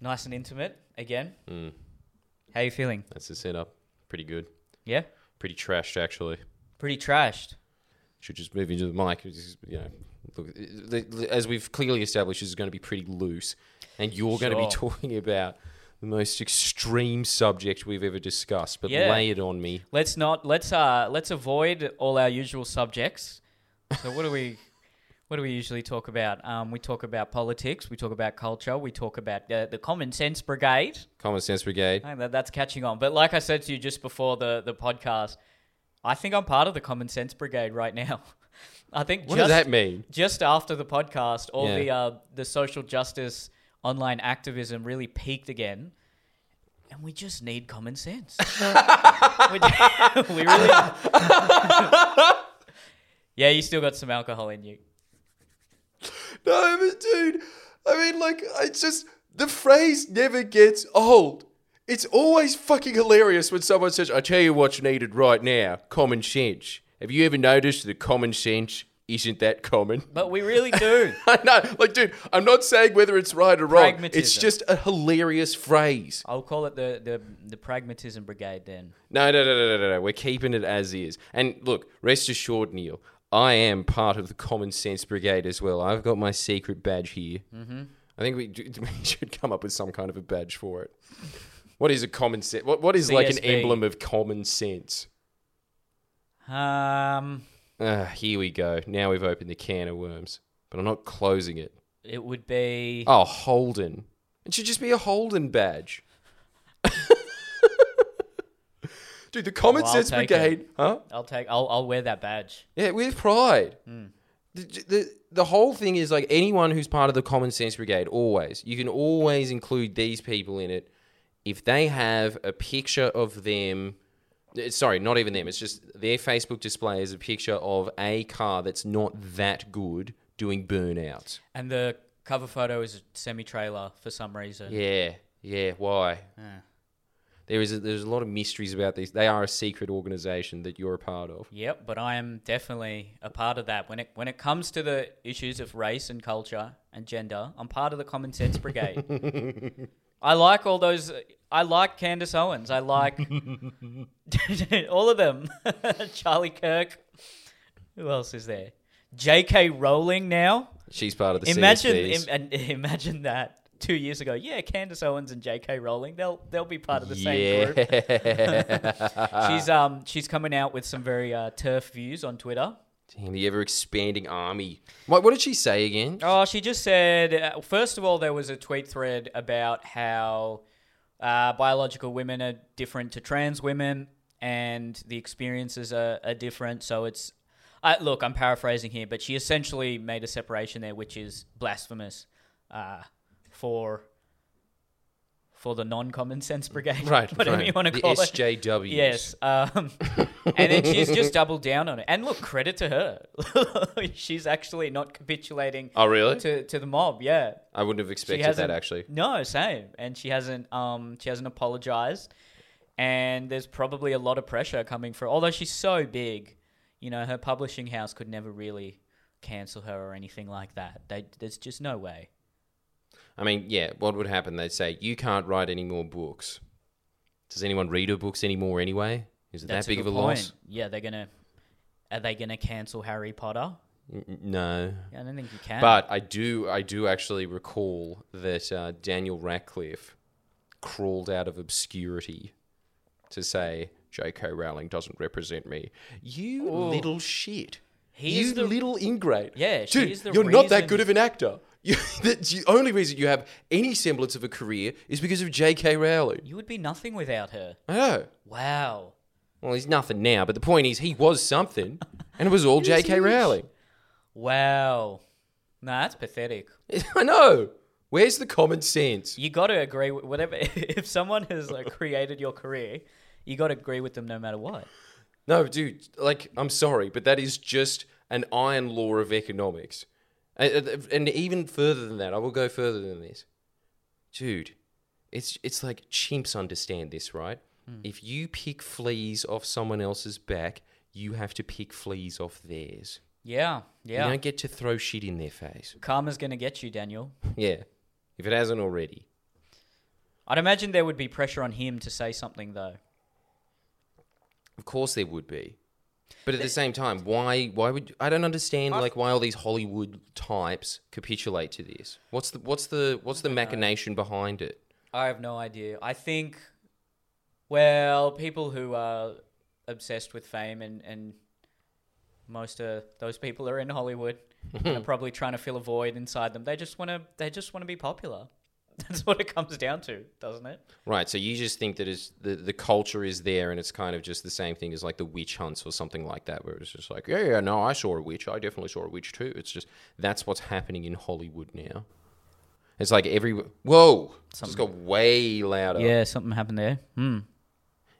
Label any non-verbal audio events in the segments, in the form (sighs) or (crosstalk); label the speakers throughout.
Speaker 1: Nice and intimate again.
Speaker 2: Mm,
Speaker 1: How you feeling?
Speaker 2: that's the setup. Pretty good.
Speaker 1: Yeah,
Speaker 2: Pretty trashed, actually.
Speaker 1: pretty trashed.
Speaker 2: Should just move into the mic. just, You know, look, the- the- as we've clearly established, this is going to be pretty loose, and you're going to be talking about the most extreme subject we've ever discussed. But
Speaker 1: Yeah.
Speaker 2: lay it on me.
Speaker 1: Let's not let's uh let's avoid all our usual subjects. So what do we what do we usually talk about? Um, we talk about politics. We talk about culture. We talk about uh, the common sense brigade.
Speaker 2: Common Sense Brigade.
Speaker 1: That, that's catching on. But like I said to you just before the the podcast, I think I'm part of the common sense brigade right now. (laughs) I think
Speaker 2: What
Speaker 1: just,
Speaker 2: does that mean?
Speaker 1: just after the podcast, all
Speaker 2: Yeah.
Speaker 1: the uh, the social justice online activism really peaked again, and we just need common sense. (laughs) (laughs) we, we really. yeah, you still got some alcohol in you.
Speaker 2: No, but dude, I mean, like, it's just the phrase never gets old. It's always fucking hilarious when someone says, "I tell you what's needed right now: common sense." Have you ever noticed that common sense isn't that common?
Speaker 1: But we really do. (laughs)
Speaker 2: I know, like, dude, I'm not saying whether it's right or wrong. It's
Speaker 1: Pragmatism.
Speaker 2: just a hilarious phrase.
Speaker 1: I'll call it the, the, the pragmatism brigade then.
Speaker 2: No, no, no, no, no, no, no. We're keeping it as is. And look, rest assured, Neil, I am part of the Common Sense Brigade as well. I've got my secret badge here. Mm-hmm. I think we, (laughs) we should come up with some kind of a badge for it. What is a common sense? What, what is like an emblem of common sense?
Speaker 1: Um,
Speaker 2: Ah, here we go. Now we've opened the can of worms, but I'm not closing it.
Speaker 1: it would be.
Speaker 2: Oh, Holden. It should just be a Holden badge. Dude, the Common
Speaker 1: I'll
Speaker 2: Sense
Speaker 1: take
Speaker 2: Brigade, huh?
Speaker 1: I'll take. I'll, I'll wear that badge.
Speaker 2: Yeah, with pride. The, the, the whole thing is like anyone who's part of the Common Sense Brigade, always, you can always include these people in it if they have a picture of them. eh, Sorry, not even them. It's just their Facebook display is a picture of a car that's not that good doing burnouts.
Speaker 1: And the cover photo is a semi trailer for some reason.
Speaker 2: Yeah, yeah. Why?
Speaker 1: Yeah.
Speaker 2: There is a, there's a lot of mysteries about these. They are a secret organization that you're a part of.
Speaker 1: Yep, but I am definitely a part of that. When it when it comes to the issues of race and culture and gender, I'm part of the common sense brigade. (laughs) I like all those. I like Candace Owens. I like (laughs) all of them. (laughs) Charlie Kirk. Who else is there? J.K. Rowling now.
Speaker 2: She's part of the
Speaker 1: Imagine. Im- imagine that two years ago. Yeah, Candace Owens and J.K. Rowling. They'll they'll be part of the same group. (laughs) She's um she's coming out with some very uh, turf views on Twitter.
Speaker 2: Damn, the ever expanding army. What, what did she say again?
Speaker 1: Oh, she just said uh, first of all there was a tweet thread about how uh, biological women are different to trans women and the experiences are, are different. So it's uh, look, I'm paraphrasing here, but she essentially made a separation there, which is blasphemous uh, for for the non-common sense brigade,
Speaker 2: Right, (laughs)
Speaker 1: whatever
Speaker 2: right.
Speaker 1: you want to
Speaker 2: the
Speaker 1: call it.
Speaker 2: SJWs.
Speaker 1: Yes. Um, (laughs) and then she's just doubled down on it. And look, credit to her. (laughs) she's actually not capitulating
Speaker 2: Oh, really?
Speaker 1: to, to the mob. Yeah.
Speaker 2: I wouldn't have expected that actually.
Speaker 1: No, same. And she hasn't um she hasn't apologized. And there's probably a lot of pressure coming for although she's so big, you know, her publishing house could never really cancel her or anything like that. They, there's just no way.
Speaker 2: I mean, yeah, what would happen? They'd say, you can't write any more books. Does anyone read her books anymore anyway? Is it
Speaker 1: That's
Speaker 2: that big of
Speaker 1: good
Speaker 2: a loss?
Speaker 1: Yeah, they're gonna are they gonna cancel Harry Potter?
Speaker 2: N- No.
Speaker 1: I don't think you can.
Speaker 2: But I do, I do actually recall that uh, Daniel Radcliffe crawled out of obscurity to say J.K. Rowling doesn't represent me. You little shit.
Speaker 1: He
Speaker 2: you
Speaker 1: the-
Speaker 2: little ingrate.
Speaker 1: Yeah, she
Speaker 2: Dude,
Speaker 1: is the
Speaker 2: you're not that good of an actor. You, (laughs) the, the only reason you have any semblance of a career is because of J.K. Rowling.
Speaker 1: you would be nothing without her.
Speaker 2: I know.
Speaker 1: Wow.
Speaker 2: Well, he's nothing now, but the point is, he was something, (laughs) and it was all J.K. Rowling.
Speaker 1: Wow. Nah, that's pathetic. (laughs)
Speaker 2: I know. Where's the common sense?
Speaker 1: You got to agree with whatever. If someone has like, created your career, you got to agree with them no matter what.
Speaker 2: No, dude, like, I'm sorry, but that is just an iron law of economics. Uh, uh, and, and even further than that, I will go further than this. Dude, it's, it's like chimps understand this, right? Hmm. If you pick fleas off someone else's back, you have to pick fleas off theirs.
Speaker 1: Yeah, yeah.
Speaker 2: You don't get to throw shit in their face.
Speaker 1: Karma's gonna get you, Daniel. (laughs)
Speaker 2: Yeah, if it hasn't already.
Speaker 1: I'd imagine there would be pressure on him to say something though.
Speaker 2: Of course there would be. But at the same time, why why would I don't understand like why all these Hollywood types capitulate to this? What's the what's the what's the machination behind it?
Speaker 1: I have no idea. I think, well, people who are obsessed with fame and, and most of those people are in Hollywood are (laughs) probably trying to fill a void inside them. They just want to. They just want to be popular. (laughs) That's what it comes down to, doesn't it?
Speaker 2: Right, so you just think that is the the culture is there and it's kind of just the same thing as like the witch hunts or something like that where it's just like, yeah, yeah, no, I saw a witch. I definitely saw a witch too. It's just that's what's happening in Hollywood now. It's like every whoa, it's just got way louder.
Speaker 1: Yeah, something happened there. Hmm.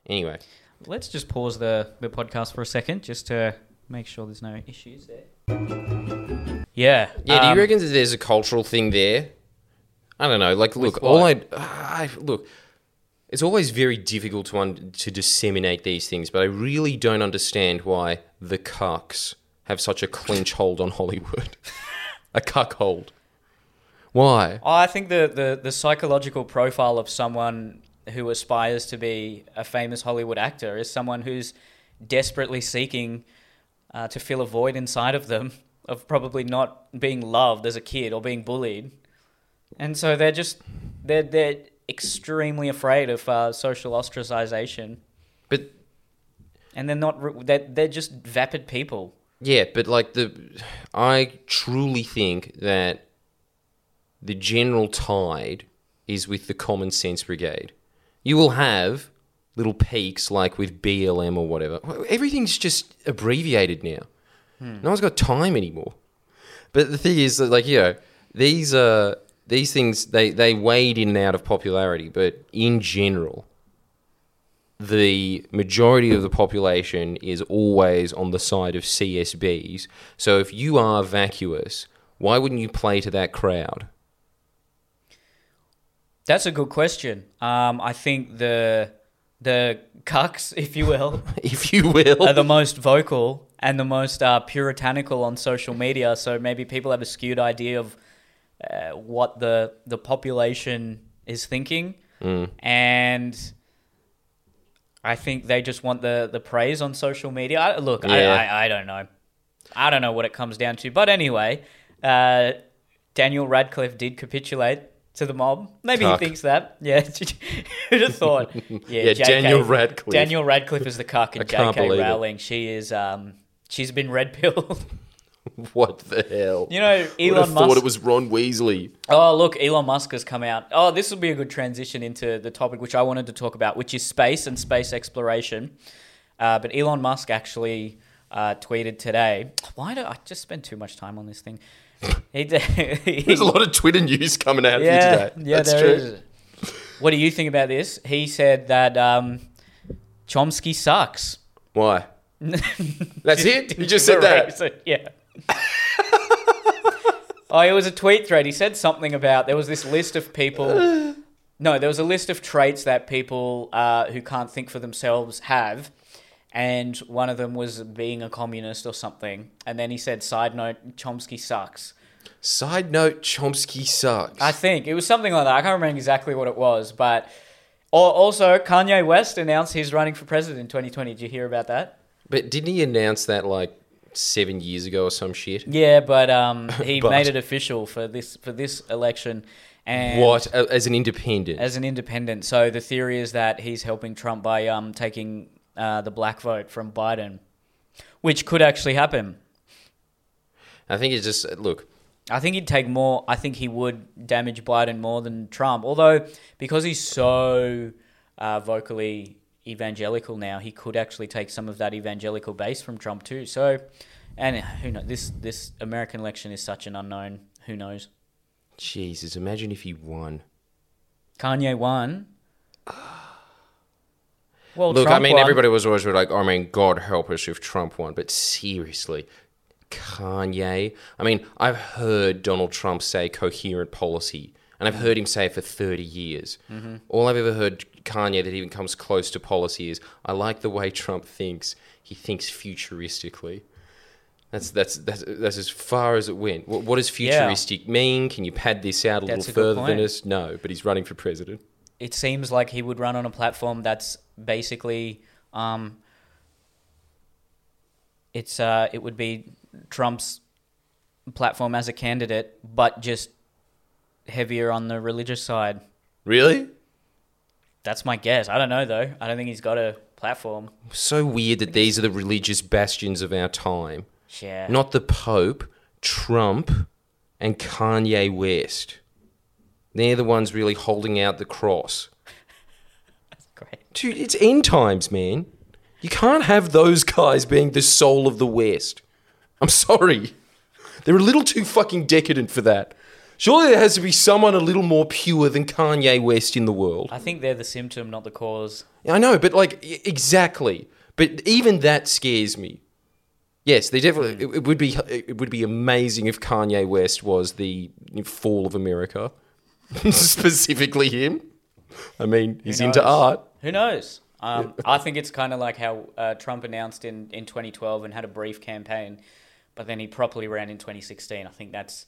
Speaker 2: Anyway,
Speaker 1: Let's just pause the, the podcast for a second just to make sure there's no issues there. Yeah.
Speaker 2: Yeah, do
Speaker 1: um,
Speaker 2: you reckon that there's a cultural thing there? I don't know. Like, look, all I? I look. It's always very difficult to un- to disseminate these things, but I really don't understand why the cucks have such a clinch hold on Hollywood. (laughs) a cuck hold. Why?
Speaker 1: I think the, the, the psychological profile of someone who aspires to be a famous Hollywood actor is someone who's desperately seeking uh, to fill a void inside of them of probably not being loved as a kid or being bullied, and so they're just they're they're extremely afraid of uh, social ostracization,
Speaker 2: But
Speaker 1: and they're not re- they're, they're just vapid people.
Speaker 2: yeah, but like the, I truly think that the general tide is with the common sense brigade. You will have little peaks like with BLM or whatever. Everything's just abbreviated now. No one's got time anymore. But the thing is, that, like you know, these uh these things they they wade in and out of popularity, but in general, the majority of the population is always on the side of CSBs. So if you are vacuous, why wouldn't you play to that crowd?
Speaker 1: That's a good question. Um, I think the the cucks, (laughs) if you will, (laughs)
Speaker 2: If you will.
Speaker 1: are the most vocal and the most uh, puritanical on social media. So maybe people have a skewed idea of uh, what the the population is thinking,
Speaker 2: Mm.
Speaker 1: and I think they just want the the praise on social media. I, look,
Speaker 2: Yeah.
Speaker 1: I, I I don't know, I don't know what it comes down to. But anyway, uh, Daniel Radcliffe did capitulate. To the mob, maybe he thinks that. (laughs) Yeah, (laughs) who'd have thought? (laughs) Yeah,
Speaker 2: Yeah,
Speaker 1: JK
Speaker 2: Daniel Radcliffe.
Speaker 1: Daniel Radcliffe is the cuck, and J.K.
Speaker 2: believe it.
Speaker 1: Rowling, she is um, she's been red pilled. (laughs)
Speaker 2: what the hell?
Speaker 1: you know, Elon
Speaker 2: thought it was Ron Weasley.
Speaker 1: Oh, look, Elon Musk has come out. Oh, this will be a good transition into the topic which I wanted to talk about, which is space and space exploration. Uh, but Elon Musk actually uh, tweeted today. Why do I just spend too much time on this thing? (laughs) He, (laughs) he,
Speaker 2: There's a lot of Twitter news coming out
Speaker 1: yeah,
Speaker 2: of you today.
Speaker 1: yeah,
Speaker 2: That's
Speaker 1: there
Speaker 2: true.
Speaker 1: is. What do you think about this? He said that um, Chomsky sucks.
Speaker 2: Why? That's it? You just said that?
Speaker 1: Yeah. (laughs) oh, it was a tweet thread. He said something about there was this list of people. (sighs) No, there was a list of traits that people uh, who can't think for themselves have, and one of them was being a communist or something. And then he said, "Side note: Chomsky sucks."
Speaker 2: Side note, Chomsky sucks.
Speaker 1: I think it was something like that. I can't remember exactly what it was, but al- also Kanye West announced he's running for president in 2020. Did you hear about that?
Speaker 2: but didn't he announce that like seven years ago or some shit?
Speaker 1: Yeah, but um, (laughs) he
Speaker 2: But-
Speaker 1: made it official for this for this election, and
Speaker 2: What? A- As an independent?
Speaker 1: as an independent. So the theory is that he's helping Trump by um taking uh, the black vote from Biden, which could actually happen.
Speaker 2: I think it's just, look,
Speaker 1: I think he'd take more. I think he would damage Biden more than Trump. Although because he's so uh, vocally evangelical now, he could actually take some of that evangelical base from Trump too. So, and who knows? This this American election is such an unknown. Who knows?
Speaker 2: Jesus, imagine if he won.
Speaker 1: Kanye won. (sighs) Well,
Speaker 2: Look, I mean,
Speaker 1: won.
Speaker 2: everybody was always like, oh, I mean, God help us if Trump won. But seriously, Kanye. I mean, I've heard Donald Trump say coherent policy, and I've heard him say it for 30 years.
Speaker 1: Mm-hmm.
Speaker 2: All I've ever heard Kanye that even comes close to policy is, I like the way Trump thinks. He thinks futuristically. That's that's that's, that's as far as it went. What, what does
Speaker 1: Yeah.
Speaker 2: futuristic mean? Can you pad this out a
Speaker 1: That's
Speaker 2: little
Speaker 1: a
Speaker 2: further than us? No, but he's running for president.
Speaker 1: it seems like he would run on a platform that's basically um, it's uh, it would be Trump's platform as a candidate, but just heavier on the religious side.
Speaker 2: Really?
Speaker 1: That's my guess. I don't know though. I don't think he's got a platform.
Speaker 2: So weird that these are the religious bastions of our time.
Speaker 1: Yeah.
Speaker 2: Not the Pope, Trump, and Kanye West. They're the ones really holding out the cross.
Speaker 1: great.
Speaker 2: Dude, it's end times, man. You can't have those guys being the soul of the West. I'm sorry. They're a little too fucking decadent for that. Surely there has to be someone a little more pure than Kanye West in the world.
Speaker 1: I think they're the symptom, not the cause.
Speaker 2: I know, but like exactly. But even that scares me. Yes, they definitely. It, it would be. It would be amazing if Kanye West was the fall of America, (laughs) specifically him. I mean, he's into art.
Speaker 1: Who knows? Um, (laughs) I think it's kind of like how uh, Trump announced in, in 2012 and had a brief campaign, but then he properly ran in 2016. I think that's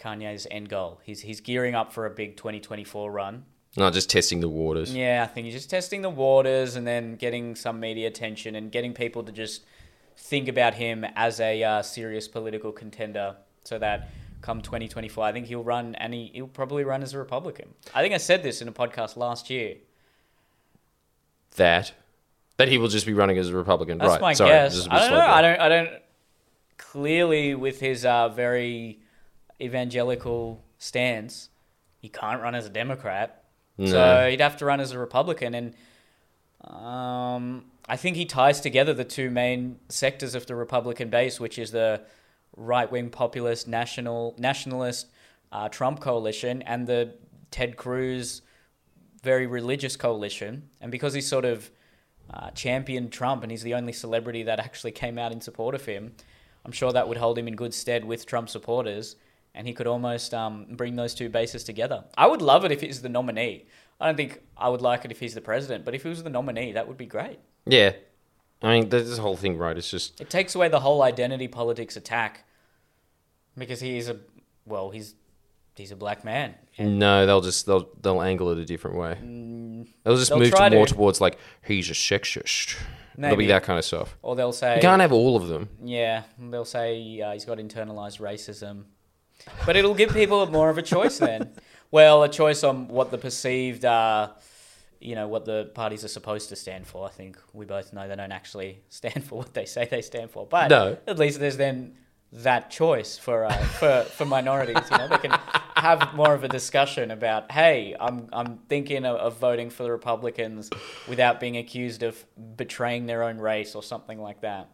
Speaker 1: Kanye's end goal. He's he's gearing up for a big 2024 run.
Speaker 2: No, just testing the waters.
Speaker 1: Yeah, I think he's just testing the waters and then getting some media attention and getting people to just think about him as a uh, serious political contender, so that come 2024, I think he'll run and he, he'll probably run as a Republican. I think I said this in a podcast last year.
Speaker 2: That that he will just be running as a Republican.
Speaker 1: That's
Speaker 2: right.
Speaker 1: my
Speaker 2: Sorry,
Speaker 1: guess.
Speaker 2: just a bit
Speaker 1: I don't know. I don't. I don't. Clearly, with his uh, very evangelical stance, he can't run as a Democrat.
Speaker 2: No.
Speaker 1: So he'd have to run as a Republican, and um, I think he ties together the two main sectors of the Republican base, which is the right-wing populist national nationalist uh, Trump coalition and the Ted Cruz very religious coalition. And because he's sort of uh, championed Trump and he's the only celebrity that actually came out in support of him, I'm sure that would hold him in good stead with Trump supporters. And he could almost um, bring those two bases together. I would love it if he's the nominee. I don't think I would like it if he's the president, but if he was the nominee, that would be great.
Speaker 2: Yeah. I mean, this whole thing, right? It's just
Speaker 1: It takes away the whole identity politics attack because he is a well, he's he's a black man.
Speaker 2: no. They'll just they'll they'll angle it a different way. They'll just
Speaker 1: They'll
Speaker 2: move to more
Speaker 1: to.
Speaker 2: towards like he's a sexist. It'll be that kind of stuff.
Speaker 1: Or they'll say
Speaker 2: You can't have all of them.
Speaker 1: Yeah, they'll say uh, he's got internalized racism. But it'll give people more of a choice then. well, a choice on what the perceived, uh, you know, what the parties are supposed to stand for. I think we both know they don't actually stand for what they say they stand for. But
Speaker 2: No.
Speaker 1: at least there's then that choice for uh, for for minorities. You know, they can have more of a discussion about, hey, I'm I'm thinking of, of voting for the Republicans without being accused of betraying their own race or something like that.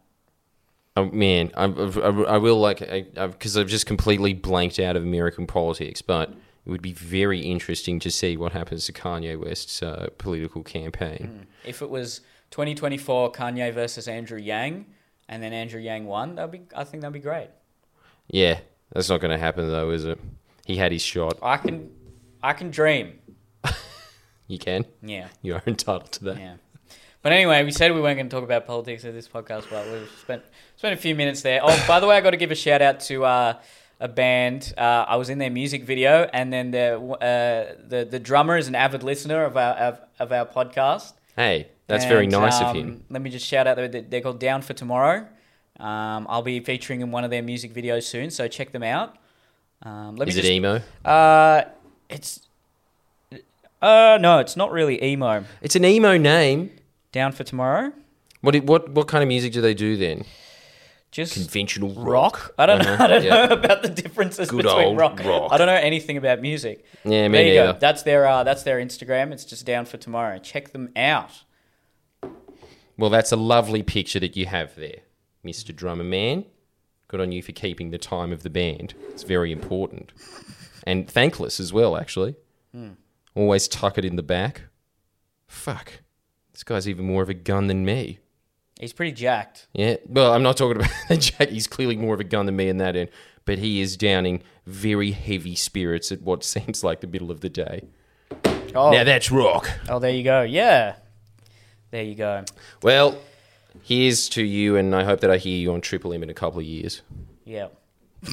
Speaker 2: Oh man, I, I, I will like because I've just completely blanked out of American politics, but it would be very interesting to see what happens to Kanye West's uh, political campaign.
Speaker 1: If it was 2024 Kanye versus Andrew Yang, and then Andrew Yang won, that'd be I think that'd be great.
Speaker 2: Yeah, that's not going to happen though, is it? He had his shot.
Speaker 1: I can, I can dream. (laughs)
Speaker 2: You can.
Speaker 1: Yeah,
Speaker 2: You are entitled to that.
Speaker 1: yeah. But anyway, we said we weren't going to talk about politics in this podcast, but we've spent spent a few minutes there. Oh, by the way, I got to give a shout out to uh, a band. Uh, I was in their music video, and then the uh, the the drummer is an avid listener of our of, of our podcast.
Speaker 2: Hey, that's very
Speaker 1: And,
Speaker 2: nice of
Speaker 1: um,
Speaker 2: him.
Speaker 1: Let me just shout out, they're, they're called Down for Tomorrow. Um, I'll be featuring in one of their music videos soon, so check them out. Um, let
Speaker 2: Is
Speaker 1: me
Speaker 2: it
Speaker 1: just,
Speaker 2: emo?
Speaker 1: Uh, it's uh no, it's not really emo.
Speaker 2: It's an emo name.
Speaker 1: Down for Tomorrow,
Speaker 2: What do- what what kind of music do they do then?
Speaker 1: just
Speaker 2: Conventional rock.
Speaker 1: I don't know.
Speaker 2: Uh-huh, (laughs)
Speaker 1: I don't
Speaker 2: yeah.
Speaker 1: know about the differences
Speaker 2: Good
Speaker 1: between
Speaker 2: old
Speaker 1: rock.
Speaker 2: rock.
Speaker 1: I don't know anything about music.
Speaker 2: Yeah, me
Speaker 1: there you
Speaker 2: neither.
Speaker 1: go. That's their uh, that's their Instagram. It's just Down for Tomorrow. Check them out.
Speaker 2: Well, that's a lovely picture that you have there, Mr. Drummer Man. Good on you for keeping the time of the band. It's very important. And thankless as well, actually. Always tuck it in the back. Fuck. This guy's even more of a gun than me.
Speaker 1: He's pretty jacked.
Speaker 2: Yeah. Well, I'm not talking about (laughs) the Jack. He's clearly more of a gun than me in that end. But he is downing very heavy spirits at what (laughs) seems like the middle of the day.
Speaker 1: Oh,
Speaker 2: Now that's rock.
Speaker 1: oh, there you go. Yeah, there you go.
Speaker 2: Well, here's to you, and I hope that I hear you on Triple M in a couple of years.
Speaker 1: Yeah. (laughs)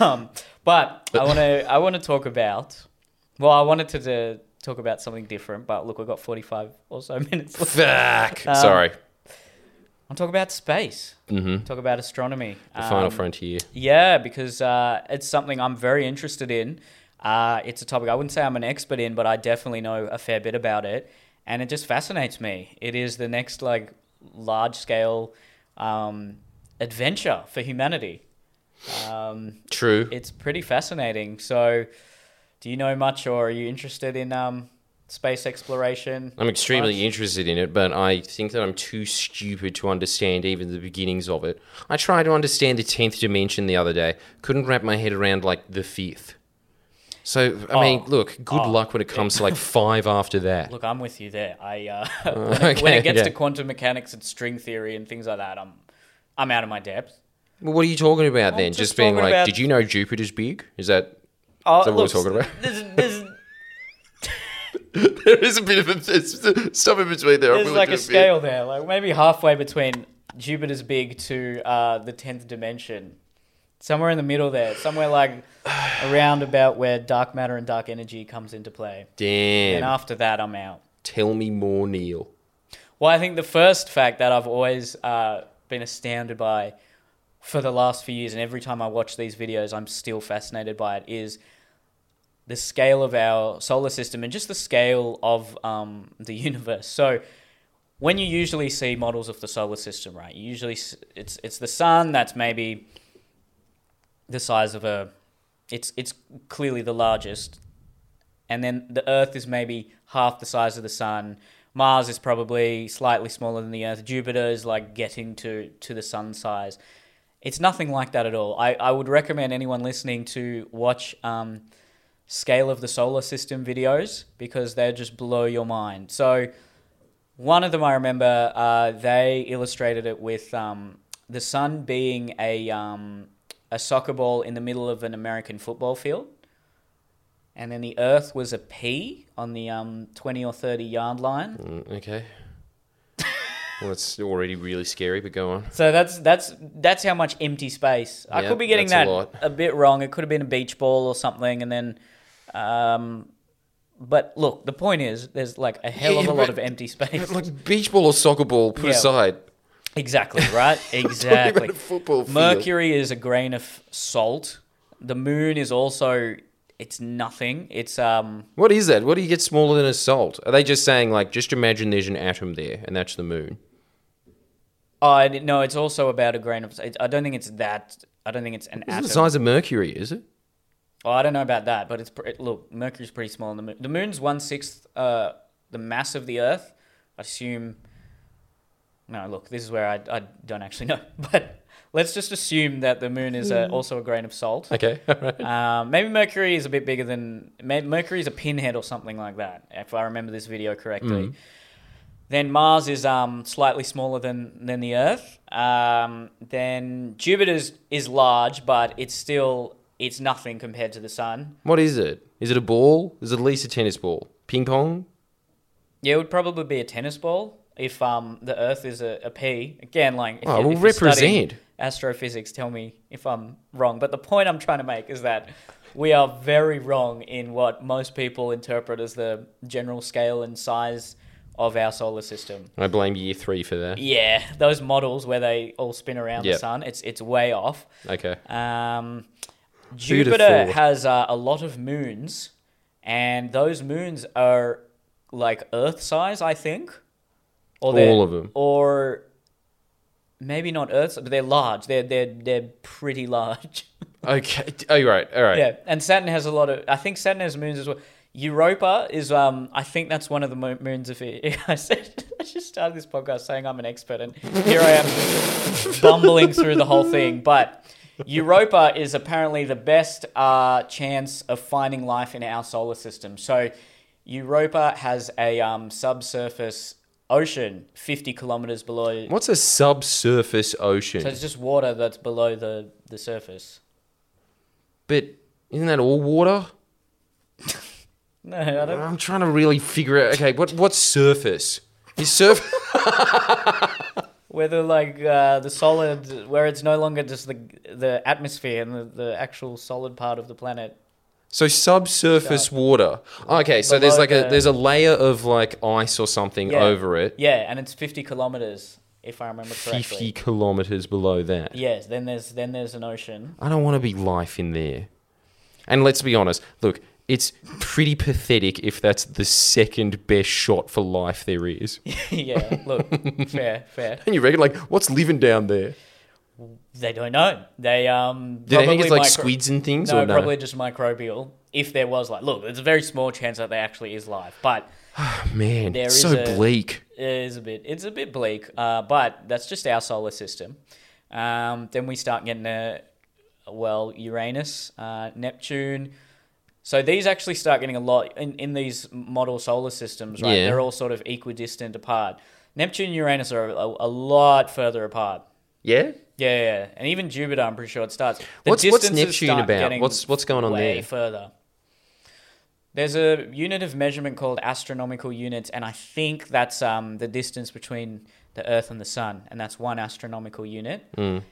Speaker 1: um, But I want to I want to talk about. Well, I wanted to, to talk about something different, but look, we've got forty five or so (laughs) minutes left.
Speaker 2: Fuck.
Speaker 1: Um,
Speaker 2: Sorry.
Speaker 1: I'll talk about space.
Speaker 2: Mm-hmm.
Speaker 1: Talk about astronomy.
Speaker 2: The final
Speaker 1: Um,
Speaker 2: frontier.
Speaker 1: Yeah, because uh, it's something I'm very interested in. Uh, it's a topic I wouldn't say I'm an expert in, but I definitely know a fair bit about it, and it just fascinates me. It is the next like large scale um, adventure for humanity. Um,
Speaker 2: True.
Speaker 1: it's pretty fascinating. So, do you know much, or are you interested in um, space exploration?
Speaker 2: I'm extremely
Speaker 1: much?
Speaker 2: interested in it, but I think that I'm too stupid to understand even the beginnings of it. I tried to understand the 10th dimension the other day, couldn't wrap my head around like the fifth. So, I mean,
Speaker 1: Oh.
Speaker 2: look, good
Speaker 1: Oh.
Speaker 2: luck when it comes to like (laughs) five after that.
Speaker 1: Look, I'm with you there. I uh, (laughs) (laughs) when, it, when it gets
Speaker 2: yeah.
Speaker 1: to quantum mechanics and string theory and things like that, I'm I'm out of my depth.
Speaker 2: Well, what are you talking about
Speaker 1: I'm
Speaker 2: then?
Speaker 1: just
Speaker 2: Just, being like,
Speaker 1: about-
Speaker 2: did you know Jupiter's big? Is that.
Speaker 1: Oh,
Speaker 2: Is that what we're talking about?
Speaker 1: There's, there's, (laughs)
Speaker 2: there is a bit of a stuff in between there.
Speaker 1: there's like a scale there, like maybe halfway between Jupiter's big to uh, the tenth dimension, somewhere in the middle there, somewhere like around about where dark matter and dark energy comes into play.
Speaker 2: Damn.
Speaker 1: And after that, I'm out.
Speaker 2: Tell me more, Neil.
Speaker 1: Well, I think the first fact that I've always uh, been astounded by for the last few years, and every time I watch these videos, I'm still fascinated by it, is the scale of our solar system and just the scale of um, the (laughs) universe. So, when you usually see models of the solar system, right? You usually it's it's the sun that's maybe the size of a, it's it's clearly the largest, and then the Earth is maybe half the size of the sun. Mars is probably slightly smaller than the Earth. Jupiter is like getting to to the sun size. It's nothing like that at all. I, I would recommend anyone listening to watch um, scale of the solar system videos because they just blow your mind. So one of them I remember uh, they illustrated it with um, the sun being a um, a soccer ball in the middle of an American football field, and then the Earth was a pea on the um, twenty or thirty yard line.
Speaker 2: Mm, okay. (laughs) well, it's already really scary, but go on.
Speaker 1: So that's that's that's how much empty space. I could be getting
Speaker 2: that's a
Speaker 1: that a, bit wrong. It could have been a beach ball or something, and then, um, but look, the point is, there's like a hell of a lot of empty space.
Speaker 2: Like beach ball or soccer ball, put
Speaker 1: Yeah.
Speaker 2: aside.
Speaker 1: exactly (laughs) right. Exactly.
Speaker 2: about a football field.
Speaker 1: Mercury is a grain of salt. The moon is also it's nothing. It's um
Speaker 2: What is that? What do you get smaller than a salt? Are they just saying like, just imagine there's an atom there, and that's the moon?
Speaker 1: oh I no, it's also about a grain of. I don't think it's that. I don't think it's an
Speaker 2: It's
Speaker 1: atom.
Speaker 2: the size of Mercury, is it?
Speaker 1: Oh, I don't know about that, but it's pre- look. Mercury's pretty small. The moon, the moon's one sixth uh, the mass of the Earth. I assume. No, look. This is where I, I don't actually know, (laughs) but let's just assume that the moon is a, also a grain of salt.
Speaker 2: Okay. (laughs)
Speaker 1: Um, maybe Mercury is a bit bigger than Mercury is a pinhead or something like that, if I remember this video correctly.
Speaker 2: Mm.
Speaker 1: Then Mars is um, slightly smaller than than the Earth. Um, then Jupiter's is large, but it's still it's nothing compared to the Sun.
Speaker 2: What is it? Is it a ball? Is it at least a tennis ball? Ping pong?
Speaker 1: Yeah, it would probably be a tennis ball if um, the Earth is a, a pea. Again, like if
Speaker 2: Oh,
Speaker 1: you-
Speaker 2: well,
Speaker 1: if
Speaker 2: represent.
Speaker 1: astrophysics. Tell me if I'm wrong. But the point I'm trying to make is that we are very wrong in what most people interpret as the general scale and size of our solar system.
Speaker 2: I blame year three for that.
Speaker 1: Yeah, those models where they all spin around the sun, it's it's way off.
Speaker 2: Okay.
Speaker 1: Um, Jupiter has uh, a lot of moons, and those moons are like Earth size, I think. Or
Speaker 2: All of them.
Speaker 1: Or maybe not Earth, but they're large. They're they're they're pretty large. (laughs)
Speaker 2: Okay. Oh, you're right. All right.
Speaker 1: yeah, and Saturn has a lot of. I think Saturn has moons as well. Europa is um I think that's one of the mo- moons of it. (laughs) I said I just started this podcast saying I'm an expert and here I am (laughs) bumbling through the whole thing. But Europa is apparently the best uh, chance of finding life in our solar system. So Europa has a um, subsurface ocean 50 kilometers below.
Speaker 2: What's a subsurface ocean?
Speaker 1: So it's just water that's below the, the surface.
Speaker 2: but isn't that all water? (laughs)
Speaker 1: No, I don't.
Speaker 2: I'm trying to really figure out. Okay, what what's surface? Is surf? (laughs)
Speaker 1: Whether like uh, the solid, where it's no longer just the the atmosphere and the, the actual solid part of the planet.
Speaker 2: So subsurface water. Okay, so there's like a there's a layer of like ice or something
Speaker 1: Yeah.
Speaker 2: over it.
Speaker 1: Yeah, and it's fifty kilometers, if I remember correctly.
Speaker 2: Fifty kilometers below that.
Speaker 1: Yes. Then there's then there's an ocean.
Speaker 2: I don't want to be life in there. And let's be honest. Look, it's pretty pathetic if that's the second best shot for life there is. (laughs)
Speaker 1: yeah. Look, fair, fair.
Speaker 2: And you reckon like what's living down there?
Speaker 1: They don't know. They um.
Speaker 2: Do they think it's like
Speaker 1: micro-
Speaker 2: squids and things
Speaker 1: No,
Speaker 2: or no?
Speaker 1: probably just microbial. If there was like, look, there's a very small chance that there actually is life, but oh, (sighs)
Speaker 2: Man,
Speaker 1: There
Speaker 2: it's
Speaker 1: is
Speaker 2: so
Speaker 1: a-
Speaker 2: bleak.
Speaker 1: it is a bit. It's a bit bleak. Uh, but that's just our solar system. Um, then we start getting to, well, Uranus, uh, Neptune. So these actually start getting a lot in, in these model solar systems, right?
Speaker 2: Yeah.
Speaker 1: They're all sort of equidistant apart. Neptune and Uranus are a, a lot further apart.
Speaker 2: Yeah.
Speaker 1: Yeah, yeah, and even Jupiter, I'm pretty sure it starts. The
Speaker 2: What's what's Neptune about? What's what's going on
Speaker 1: way
Speaker 2: there?
Speaker 1: further. There's a unit of measurement called astronomical units, and I think that's um, the distance between the Earth and the Sun, and that's one astronomical unit.
Speaker 2: Mm.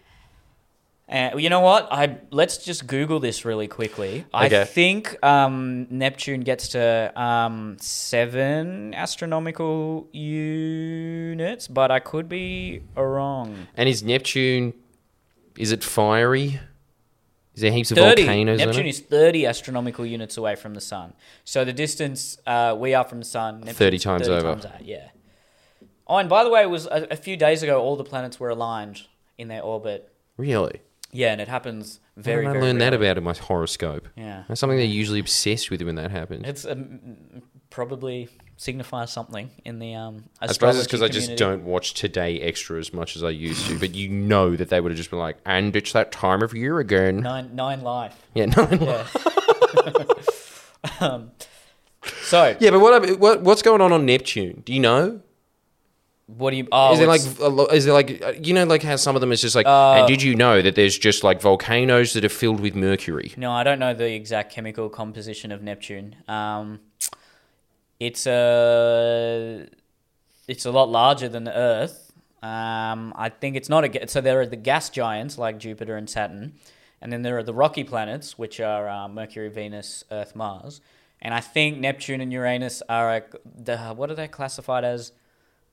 Speaker 1: And you know what? I let's just Google this really quickly. I think um, Neptune gets to um, seven astronomical units, but I could be wrong.
Speaker 2: And is Neptune? Is it fiery? Is there heaps of
Speaker 1: 30.
Speaker 2: volcanoes
Speaker 1: Neptune is 30 astronomical units away from the sun. So the distance uh, we are from the sun, Neptune's
Speaker 2: 30 times over.
Speaker 1: that, yeah. Oh, and by the way, it was a, a few days ago, all the planets were aligned in their orbit.
Speaker 2: Really?
Speaker 1: Yeah, and it happens very,
Speaker 2: did I learn that about in my horoscope.
Speaker 1: Yeah.
Speaker 2: That's something they're usually obsessed with when that happens.
Speaker 1: It's um, probably signifies something in the um,
Speaker 2: I suppose it's because I just don't watch Today Extra as much as I used to. But you know that they would have just been like, and it's that time of year again.
Speaker 1: Nine, nine life.
Speaker 2: Yeah, nine
Speaker 1: Yeah. (laughs) um, so,
Speaker 2: Yeah, but what, what what's going on on Neptune? Do you know?
Speaker 1: What do you? Oh,
Speaker 2: is it like
Speaker 1: it's-
Speaker 2: a lo- is there like uh, you know like how some of them is just like
Speaker 1: Uh,
Speaker 2: and did you know that there's just like volcanoes that are filled with mercury?
Speaker 1: No, I don't know the exact chemical composition of Neptune. Um, it's a it's a lot larger than the Earth. Um, I think it's not a so there are the gas giants like Jupiter and Saturn, and then there are the rocky planets which are uh, Mercury, Venus, Earth, Mars, and I think Neptune and Uranus are a, the what are they classified as?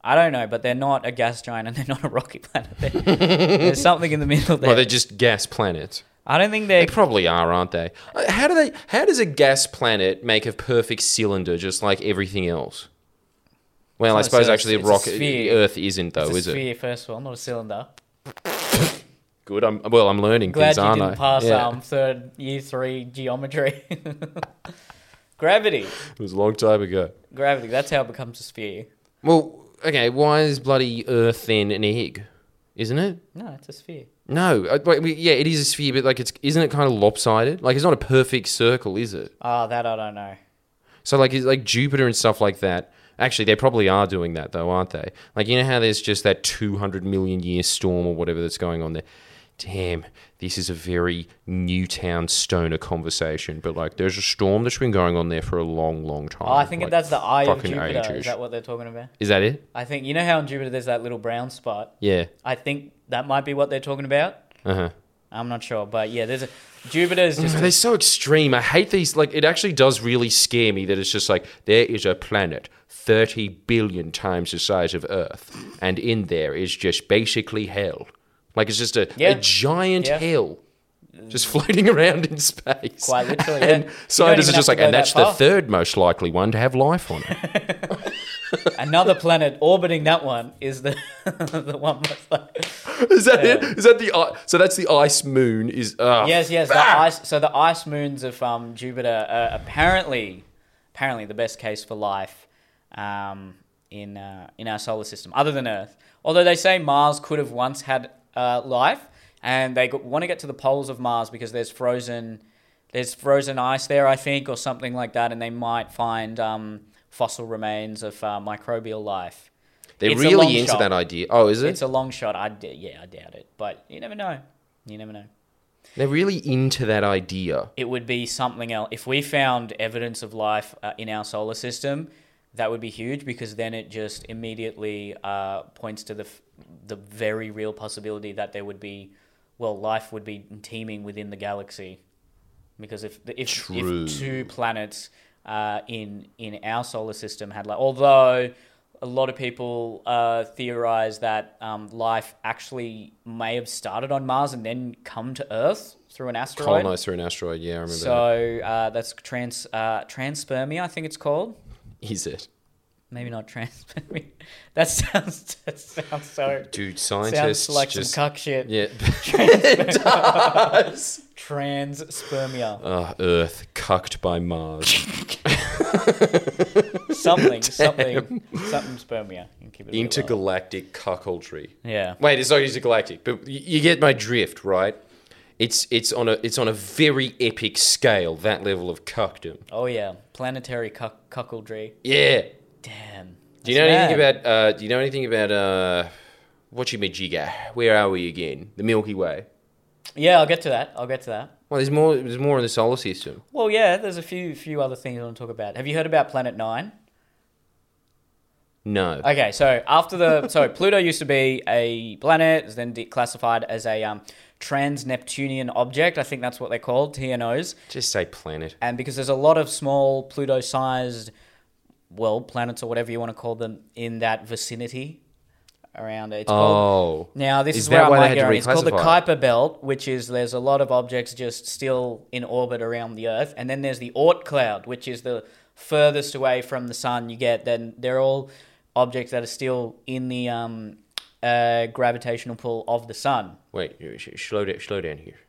Speaker 1: I don't know, but they're not a gas giant and they're not a rocky planet. There's something in the middle there.
Speaker 2: Well, they're just gas planets.
Speaker 1: I don't think
Speaker 2: They
Speaker 1: they're
Speaker 2: probably are, aren't they? Uh, How do they? How does a gas planet make a perfect cylinder just like everything else? Well, I suppose actually the
Speaker 1: it's a
Speaker 2: rocket, the. Earth isn't though,
Speaker 1: it's a
Speaker 2: is it?
Speaker 1: sphere, first of all, not a cylinder.
Speaker 2: Good. I'm well. I'm learning
Speaker 1: Glad
Speaker 2: things,
Speaker 1: you
Speaker 2: aren't
Speaker 1: didn't
Speaker 2: I?
Speaker 1: pass
Speaker 2: Yeah.
Speaker 1: um third year three geometry. (laughs) Gravity,
Speaker 2: It was a long time ago.
Speaker 1: gravity. That's how it becomes a sphere.
Speaker 2: Well, okay. Why is bloody Earth then an egg? Isn't it?
Speaker 1: No, it's a sphere.
Speaker 2: No. uh, wait, we- yeah, it is a sphere, but like it's isn't it kind of lopsided? Like it's not a perfect circle, is it?
Speaker 1: Ah, that I don't know.
Speaker 2: So like it's like Jupiter and stuff like that. Actually, they probably are doing that though, aren't they? Like you know how there's just that 200 million year storm or whatever that's going on there. Damn, this is a very Newtown stoner conversation, but like there's a storm that's been going on there for a long, long time.
Speaker 1: Oh, I think
Speaker 2: like,
Speaker 1: that's the eye of Jupiter.
Speaker 2: ages.
Speaker 1: Is that what they're talking about?
Speaker 2: Is that it?
Speaker 1: I think you know how in Jupiter there's that little brown spot.
Speaker 2: Yeah.
Speaker 1: I think that might be what they're talking about.
Speaker 2: Uh huh.
Speaker 1: I'm not sure, but yeah, there's a Jupiter is just (sighs)
Speaker 2: They're so extreme. I hate these. Like, it actually does really scare me that it's just like there is a planet 30 billion times the size of Earth, and in there is just basically hell. Like, it's just a,
Speaker 1: Yeah.
Speaker 2: a giant
Speaker 1: Yeah.
Speaker 2: hell just (laughs) floating around in space.
Speaker 1: Quite literally,
Speaker 2: and
Speaker 1: yeah.
Speaker 2: Scientists are just like, and that's
Speaker 1: that
Speaker 2: the third most likely one to have life on it. (laughs)
Speaker 1: another planet orbiting that one is the (laughs) the one most like.
Speaker 2: is that it? Is that the so? That's the ice moon. Is uh,
Speaker 1: Yes, yes. The
Speaker 2: ah!
Speaker 1: ice. So the ice moons of um, Jupiter are apparently, apparently the best case for life um, in uh, in our solar system, other than Earth. Although they say Mars could have once had uh, life, and they want to get to the poles of Mars because there's frozen, there's frozen ice there, I think, or something like that, and they might find um, fossil remains of uh, microbial life.
Speaker 2: They're
Speaker 1: It's
Speaker 2: really into
Speaker 1: shot.
Speaker 2: that idea. Oh, is it?
Speaker 1: It's a long shot. I d- yeah, I doubt it, but you never know. You never know.
Speaker 2: They're really into that idea.
Speaker 1: it would be something else. If we found evidence of life uh, in our solar system, that would be huge because then it just immediately uh, points to the f- the very real possibility that there would be, well, life would be teeming within the galaxy, because if if, if two planets uh, in in our solar system had like, although a lot of people uh, theorize that um, life actually may have started on Mars and then come to Earth through an asteroid.
Speaker 2: Colonized through an asteroid. Yeah, I remember that.
Speaker 1: So uh, that's trans uh, transpermia, I think it's called.
Speaker 2: Is it?
Speaker 1: Maybe not transpermia. (laughs) That sounds that sounds so
Speaker 2: Dude, scientists
Speaker 1: sounds like
Speaker 2: just.
Speaker 1: some cuck shit.
Speaker 2: yeah. (laughs) it does.
Speaker 1: Transpermia, (laughs)
Speaker 2: Oh, ah, Earth cucked by Mars.
Speaker 1: something, something, something spermia. You can keep it a bit lower.
Speaker 2: Intergalactic cuckoldry.
Speaker 1: Yeah.
Speaker 2: Wait, it's not intergalactic, but you get my drift, right? It's it's on a it's on a very epic scale. That level of cuckdom.
Speaker 1: Oh yeah, planetary cuck- cuckoldry.
Speaker 2: Yeah.
Speaker 1: Damn.
Speaker 2: Do you know anything about? Uh, do you know anything about? Uh, what you majigga? Where are we again? The Milky Way.
Speaker 1: Yeah, I'll get to that. I'll get to that.
Speaker 2: Well, there's more. There's more in the solar system.
Speaker 1: Well, yeah, there's a few few other things I want to talk about. Have you heard about Planet Nine?
Speaker 2: No.
Speaker 1: Okay, so after the so (laughs) Pluto used to be a planet, then declassified as a um, trans-Neptunian object. I think that's what they're called, TNOs.
Speaker 2: Just say planet.
Speaker 1: And because there's a lot of small Pluto-sized, well, planets or whatever you want to call them in that vicinity around it. It's called
Speaker 2: Oh.
Speaker 1: now, this
Speaker 2: Is
Speaker 1: is, where I might get. It's called the Kuiper Belt, which is there's a lot of objects just still in orbit around the Earth, and then there's the Oort cloud, which is the furthest away from the sun you get. Then they're all objects that are still in the um, uh, gravitational pull of the sun.
Speaker 2: Wait. sh- Slow down. Slow down here.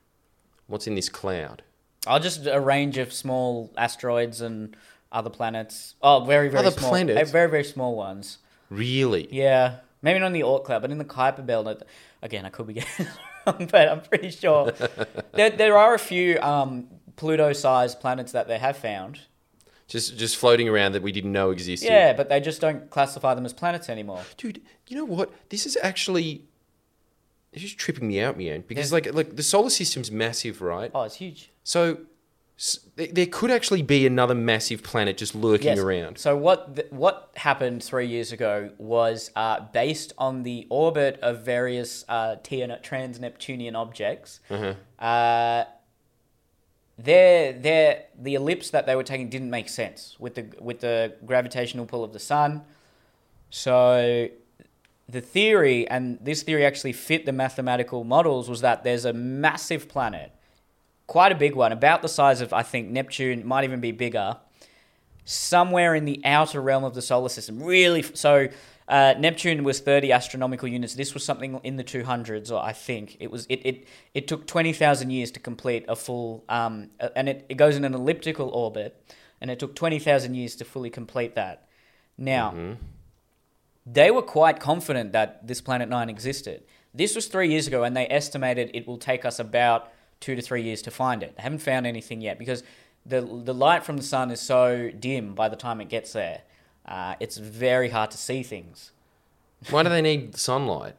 Speaker 2: What's in this cloud?
Speaker 1: I'll just a range of small asteroids and other planets. Oh, very very
Speaker 2: Other
Speaker 1: small,
Speaker 2: planets?
Speaker 1: very very small ones.
Speaker 2: Really?
Speaker 1: Yeah, maybe not in the Oort cloud, but in the Kuiper Belt. Again, I could be getting (laughs) it wrong, but I'm pretty sure (laughs) there there are a few um, Pluto-sized planets that they have found.
Speaker 2: Just just floating around that we didn't know existed.
Speaker 1: Yeah, but they just don't classify them as planets anymore.
Speaker 2: Dude, you know what? This is actually. It's just tripping me out, man. Because
Speaker 1: Yeah.
Speaker 2: like like the solar system's massive, right?
Speaker 1: Oh, it's huge.
Speaker 2: So. s- there- could actually be another massive planet just lurking
Speaker 1: Yes.
Speaker 2: around.
Speaker 1: So what th- what happened three years ago was uh, based on the orbit of various uh, trans-Neptunian objects. Uh, their their the ellipse that they were taking didn't make sense with the with the gravitational pull of the sun. So the theory, and this theory actually fit the mathematical models, was that there's a massive planet, quite a big one, about the size of I think Neptune, might even be bigger, somewhere in the outer realm of the solar system. Really, so uh, Neptune was 30 astronomical units. This was something in the 200s, or I think it was. It it, it took 20,000 years to complete a full, um, and it, it goes in an elliptical orbit, and it took 20,000 years to fully complete that. Now, they were quite confident that this Planet Nine existed. This was three years ago, and they estimated it will take us about two to three years to find it. They haven't found anything yet because the the light from the sun is so dim by the time it gets there. Uh, it's very hard to see things.
Speaker 2: Why do they need sunlight?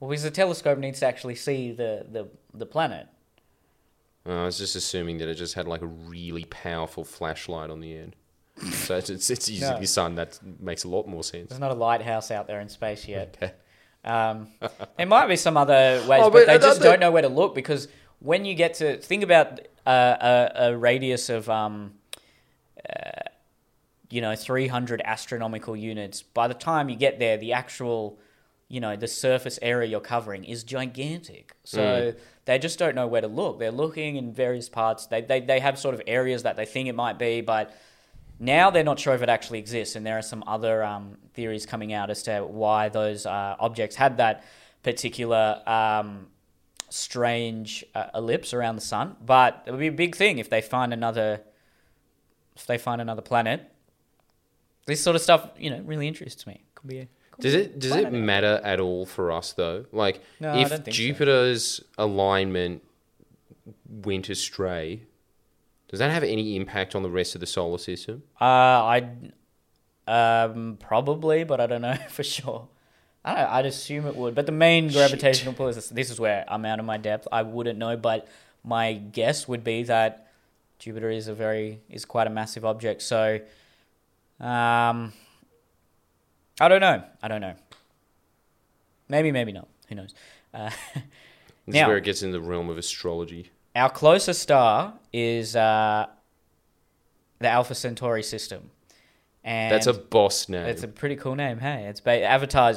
Speaker 1: Well, because the telescope needs to actually see the, the, the planet.
Speaker 2: Oh, I was just assuming that it just had like a really powerful flashlight on the end. So it's, it's, it's using
Speaker 1: No.
Speaker 2: the sun. That makes a lot more sense.
Speaker 1: There's not a lighthouse out there in space yet. (laughs)
Speaker 2: Okay.
Speaker 1: Um, there might be some other (laughs) ways,
Speaker 2: Oh,
Speaker 1: but,
Speaker 2: but
Speaker 1: they just don't know where to look because when you get to think about uh, a, a radius of, um, uh, you know, 300 astronomical units, by the time you get there, the actual, you know, the surface area you're covering is gigantic. So they just don't know where to look. They're looking in various parts. They, they, they have sort of areas that they think it might be, but now they're not sure if it actually exists, and there are some other um, theories coming out as to why those uh, objects had that particular um, strange uh, ellipse around the sun. But it would be a big thing if they find another, if they find another planet. This sort of stuff, you know, really interests me. Could be. A, could
Speaker 2: Does
Speaker 1: be
Speaker 2: it does it
Speaker 1: I know.
Speaker 2: matter at all for us though? Like
Speaker 1: No,
Speaker 2: if
Speaker 1: don't so.
Speaker 2: Jupiter's alignment went astray, does that have any impact on the rest of the solar system?
Speaker 1: Uh, I, um, probably, but I don't know (laughs) for sure. I don't know, I'd assume it would, but the main gravitational pull is this, this is where I'm out of my depth. I wouldn't know, but my guess would be that Jupiter is a very is quite a massive object. So Um, I don't know. I don't know. Maybe, maybe not. Who knows? Uh,
Speaker 2: This
Speaker 1: Now-
Speaker 2: is where it gets in the realm of astrology.
Speaker 1: our closest star is uh, the Alpha Centauri system, and
Speaker 2: That's a boss name.
Speaker 1: It's a pretty cool name. Hey, it's ba-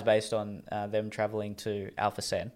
Speaker 1: based on uh, them traveling to Alpha Cent.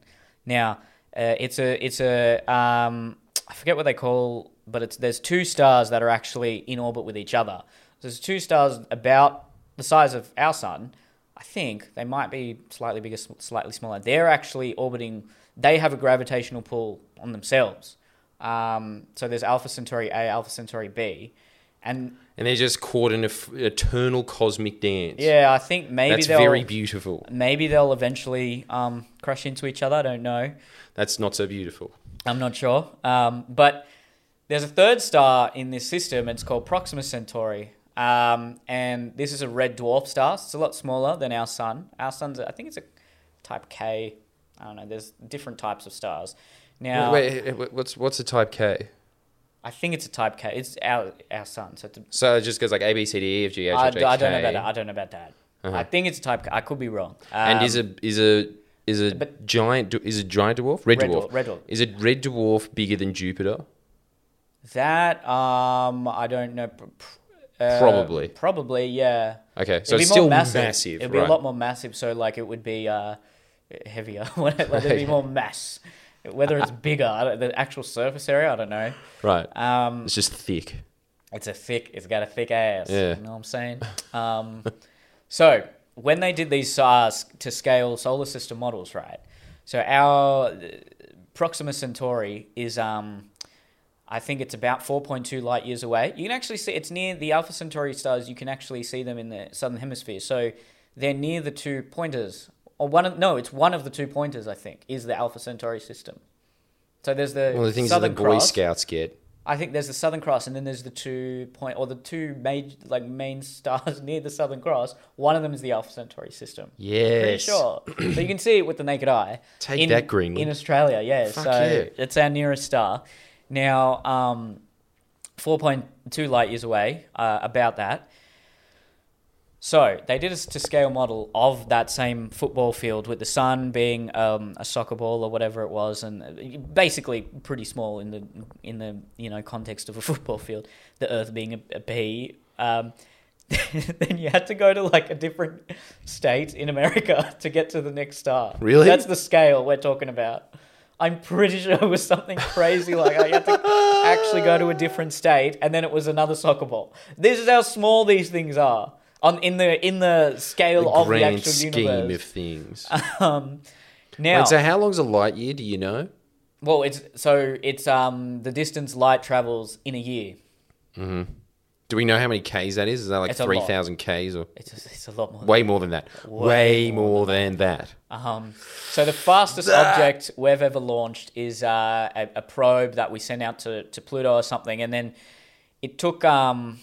Speaker 1: Now, uh, it's a it's a um, I forget what they call, but it's there's two stars that are actually in orbit with each other. There's two stars about the size of our sun. I think they might be slightly bigger, slightly smaller. They're actually orbiting. They have a gravitational pull on themselves. Um, so there's Alpha Centauri A, Alpha Centauri B, and
Speaker 2: and they're just caught in an eternal cosmic dance.
Speaker 1: yeah, I think maybe
Speaker 2: That's very beautiful.
Speaker 1: Maybe they'll eventually um, crash into each other. I don't know.
Speaker 2: That's not so beautiful.
Speaker 1: I'm not sure. Um, but there's a third star in this system. It's called Proxima Centauri. Um, and this is a red dwarf star. So it's a lot smaller than our sun. Our sun's, I think it's a type K. I don't know. There's different types of stars. Now,
Speaker 2: wait, wait, what's what's a type K?
Speaker 1: I think it's a type K. It's our our sun. So it's a,
Speaker 2: So it just goes like A B C D E F G H
Speaker 1: I,
Speaker 2: I, J,
Speaker 1: I don't know about that. I don't know about that.
Speaker 2: Uh-huh.
Speaker 1: I think it's a type K. I could be wrong.
Speaker 2: And
Speaker 1: Um,
Speaker 2: is a is a is a
Speaker 1: but-
Speaker 2: giant is a giant dwarf red,
Speaker 1: red
Speaker 2: dwarf.
Speaker 1: dwarf? Red dwarf.
Speaker 2: Is it red dwarf bigger than Jupiter?
Speaker 1: That um, I don't know. Uh,
Speaker 2: Probably.
Speaker 1: Probably, yeah.
Speaker 2: Okay, so it's still
Speaker 1: massive.
Speaker 2: massive.
Speaker 1: It'd be
Speaker 2: right.
Speaker 1: a lot more massive. So like it would be uh, heavier. (laughs) like there'd be more mass. Whether it's bigger, the actual surface area, I don't know.
Speaker 2: right.
Speaker 1: Um,
Speaker 2: It's just thick.
Speaker 1: it's a thick. It's got a thick ass.
Speaker 2: Yeah.
Speaker 1: You know what I'm saying? Um, (laughs) so when they did these SARS to scale solar system models, right? So our uh, Proxima Centauri is, um, I think it's about 4.2 light years away. You can actually see it's near the Alpha Centauri stars. You can actually see them in the southern hemisphere. So they're near the two pointers, or one of no, it's one of the two pointers. I think is the Alpha Centauri system. So there's the
Speaker 2: One of the things that the Boy
Speaker 1: cross.
Speaker 2: Scouts get.
Speaker 1: I think there's the Southern Cross, and then there's the two point or the two major like main (laughs) stars near the Southern Cross. One of them is the Alpha Centauri system.
Speaker 2: Yes.
Speaker 1: Pretty sure. (clears throat) so you can see it with the naked eye.
Speaker 2: Take
Speaker 1: in,
Speaker 2: that, Greenland.
Speaker 1: In Australia, yeah.
Speaker 2: Fuck
Speaker 1: so
Speaker 2: yeah.
Speaker 1: it's our nearest star. Now, um, 4.2 light years away, uh, about that. So they did a to scale model of that same football field with the sun being um, a soccer ball or whatever it was, and uh, basically pretty small in the in the you know context of a (laughs) football field. The Earth being a, a pea. Um, (laughs) then you had to go to like a different state in America (laughs) to get to the next star.
Speaker 2: Really?
Speaker 1: That's the scale we're talking about. I'm pretty (laughs) sure it was something crazy like I had to actually go to a different state, and then it was another soccer ball. This is how small these things are on in the in the scale
Speaker 2: The
Speaker 1: of the actual
Speaker 2: scheme
Speaker 1: universe.
Speaker 2: of things. (laughs)
Speaker 1: Um, now,
Speaker 2: Wait, so how long's a light year? Do you know?
Speaker 1: well, it's so it's um the distance light travels in a year.
Speaker 2: Do we know how many Ks that is? Is that like
Speaker 1: It's a lot.
Speaker 2: three thousand Ks or
Speaker 1: It's it's a lot more.
Speaker 2: way more than that?
Speaker 1: Way
Speaker 2: Way, more than that.
Speaker 1: Um, so the fastest object we've ever launched is uh, a, a probe that we sent out to, to Pluto or something, and then it took um,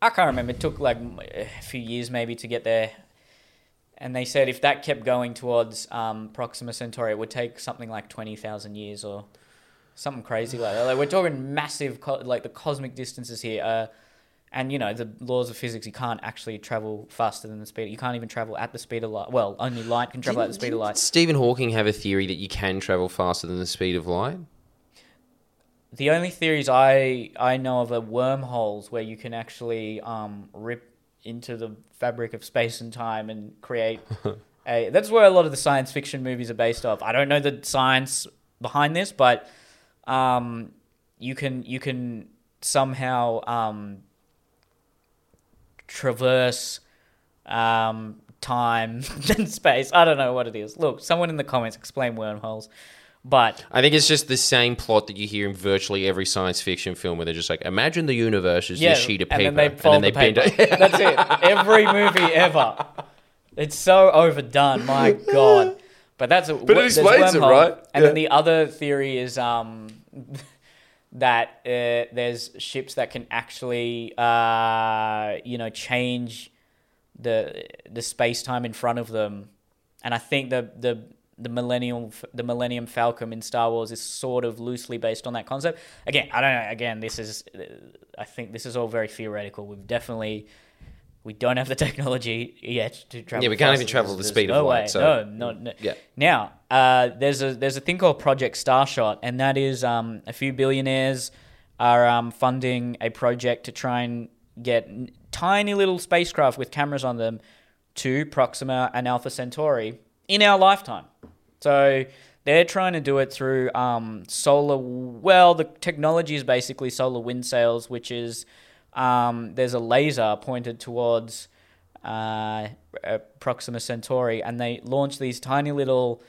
Speaker 1: I can't remember. It took like a few years maybe to get there, and they said if that kept going towards um, Proxima Centauri, it would take something like twenty thousand years or something crazy like that. Like we're talking massive, co- like the cosmic distances here. Uh, and you know the laws of physics, you can't actually travel faster than the speed. You can't even travel at the speed of light. Well, only light can travel at the speed of light.
Speaker 2: Stephen Hawking have a theory that you can travel faster than the speed of light.
Speaker 1: The only theories I I know of are wormholes where you can actually um, rip into the fabric of space and time and create (laughs) a. That's where a lot of the science fiction movies are based off. I don't know the science behind this, but um, you can you can somehow um, traverse um, time (laughs) and space. I don't know what it is. Look, someone in the comments explain wormholes. But
Speaker 2: I think it's just the same plot that you hear in virtually every science fiction film, where they're just like, imagine the universe is this sheet of paper,
Speaker 1: and then they fold the
Speaker 2: bend
Speaker 1: paper.
Speaker 2: it.
Speaker 1: That's it. (laughs) Every movie ever. It's so overdone. My (laughs) God. But that's a,
Speaker 2: But it explains it, right?
Speaker 1: And
Speaker 2: Yeah.
Speaker 1: then the other theory is um that uh, there's ships that can actually uh you know change the the space time in front of them, and I think the the the Millennium the Millennium Falcon in Star Wars is sort of loosely based on that concept. Again, I don't know. Again, this is I think this is all very theoretical. We've definitely we don't have the (laughs) technology yet to travel.
Speaker 2: Yeah, we can't even travel the speed of
Speaker 1: no
Speaker 2: light,
Speaker 1: way.
Speaker 2: so-
Speaker 1: no, no, no.
Speaker 2: Yeah.
Speaker 1: Now, uh, there's a there's a thing called Project Starshot, and that is um, a few billionaires are um, funding a project to try and get n- tiny little spacecraft with cameras on them to Proxima and Alpha Centauri in our lifetime. So they're trying to do it through um, solar. Well, the technology is basically solar wind sails, which is um, there's a laser pointed towards uh, uh, Proxima Centauri, and they launch these tiny little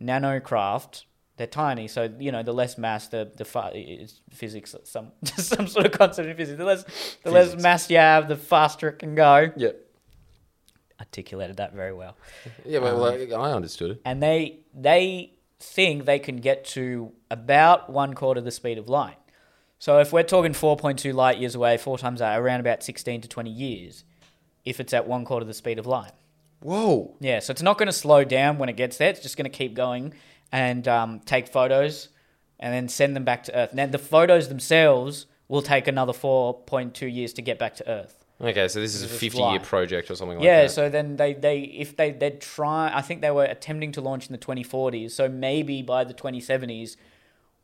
Speaker 1: nanocraft. They're tiny, so you know the less mass, the the fa- it's physics, some (laughs) some sort of concept in physics. The less the less mass you have, the faster it can go.
Speaker 2: Yeah.
Speaker 1: Articulated that very well.
Speaker 2: Yeah, well,
Speaker 1: Um,
Speaker 2: I understood it.
Speaker 1: and they they think they can get to about one quarter the speed of light. So if we're talking 4.2 light years away, four times that, around about 16 to 20 years, if it's at one quarter the speed of light.
Speaker 2: Whoa.
Speaker 1: Yeah, so it's not going to slow down when it gets there. It's just going to keep going and um, take photos and then send them back to Earth. Now the photos themselves will take another 4.2 years to get back to Earth.
Speaker 2: Okay, so this is a 50 year project or something like
Speaker 1: yeah,
Speaker 2: that.
Speaker 1: Yeah, so then they, they if they they'd try I think they were attempting to launch in the 2040s. So maybe by the 2070s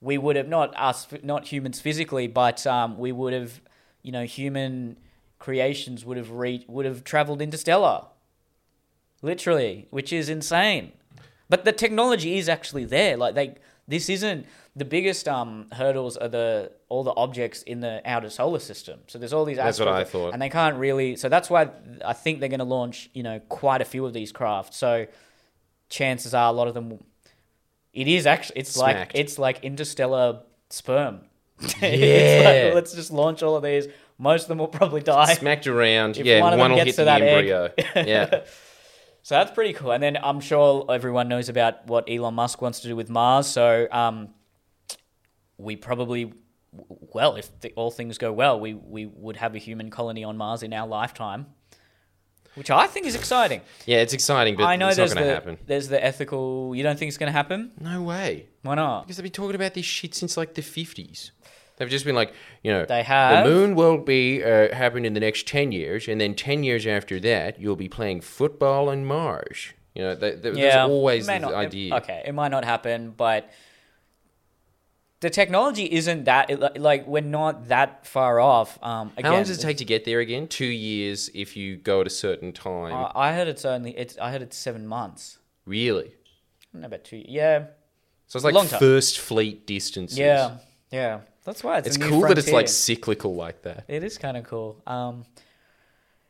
Speaker 1: we would have not us not humans physically, but um, we would have you know human creations would have re- would have traveled interstellar. Literally, which is insane. But the technology is actually there. Like they this isn't the biggest um hurdles are the all the objects in the outer solar system. So there's all these
Speaker 2: That's what I thought.
Speaker 1: and they can't really. So that's why I think they're going to launch, you know, quite a few of these crafts. So chances are a lot of them. It is actually. It's like it's like interstellar sperm. (laughs) It's
Speaker 2: Yeah.
Speaker 1: like, let's just launch all of these. Most of them will probably die.
Speaker 2: Smacked around.
Speaker 1: If
Speaker 2: yeah,
Speaker 1: one
Speaker 2: one, will hit
Speaker 1: to
Speaker 2: the
Speaker 1: that egg.
Speaker 2: embryo. yeah. (laughs)
Speaker 1: So that's pretty cool. And then I'm sure everyone knows about what Elon Musk wants to do with Mars. So um, we probably, well, if the, all things go well, we, we would have a human colony on Mars in our lifetime, which I think is exciting.
Speaker 2: Yeah, it's exciting, but
Speaker 1: I know
Speaker 2: it's not
Speaker 1: there's
Speaker 2: going
Speaker 1: the
Speaker 2: to happen.
Speaker 1: there's the ethical. You don't think it's going to happen?
Speaker 2: No way.
Speaker 1: Why not?
Speaker 2: Because they've been talking about this shit since like the 50s. They've just been like, you know,
Speaker 1: They have.
Speaker 2: the moon will be uh, happen in the next 10 years, and then 10 years after that, you'll be playing football on Mars. You know, th- th-
Speaker 1: Yeah,
Speaker 2: there's always
Speaker 1: may
Speaker 2: the
Speaker 1: not- it-
Speaker 2: idea.
Speaker 1: okay, it might not happen, but the technology isn't that like we're not that far off. Um, again,
Speaker 2: How long does it take to get there again? Two years if you go at a certain time.
Speaker 1: Uh, I heard it's only it's. I heard it's seven months.
Speaker 2: really?
Speaker 1: I don't know about two. Yeah,
Speaker 2: So it's like
Speaker 1: Long time.
Speaker 2: first fleet distances.
Speaker 1: yeah, yeah. That's why it's,
Speaker 2: It's cool that it's like cyclical like that.
Speaker 1: It is kind of cool. Um,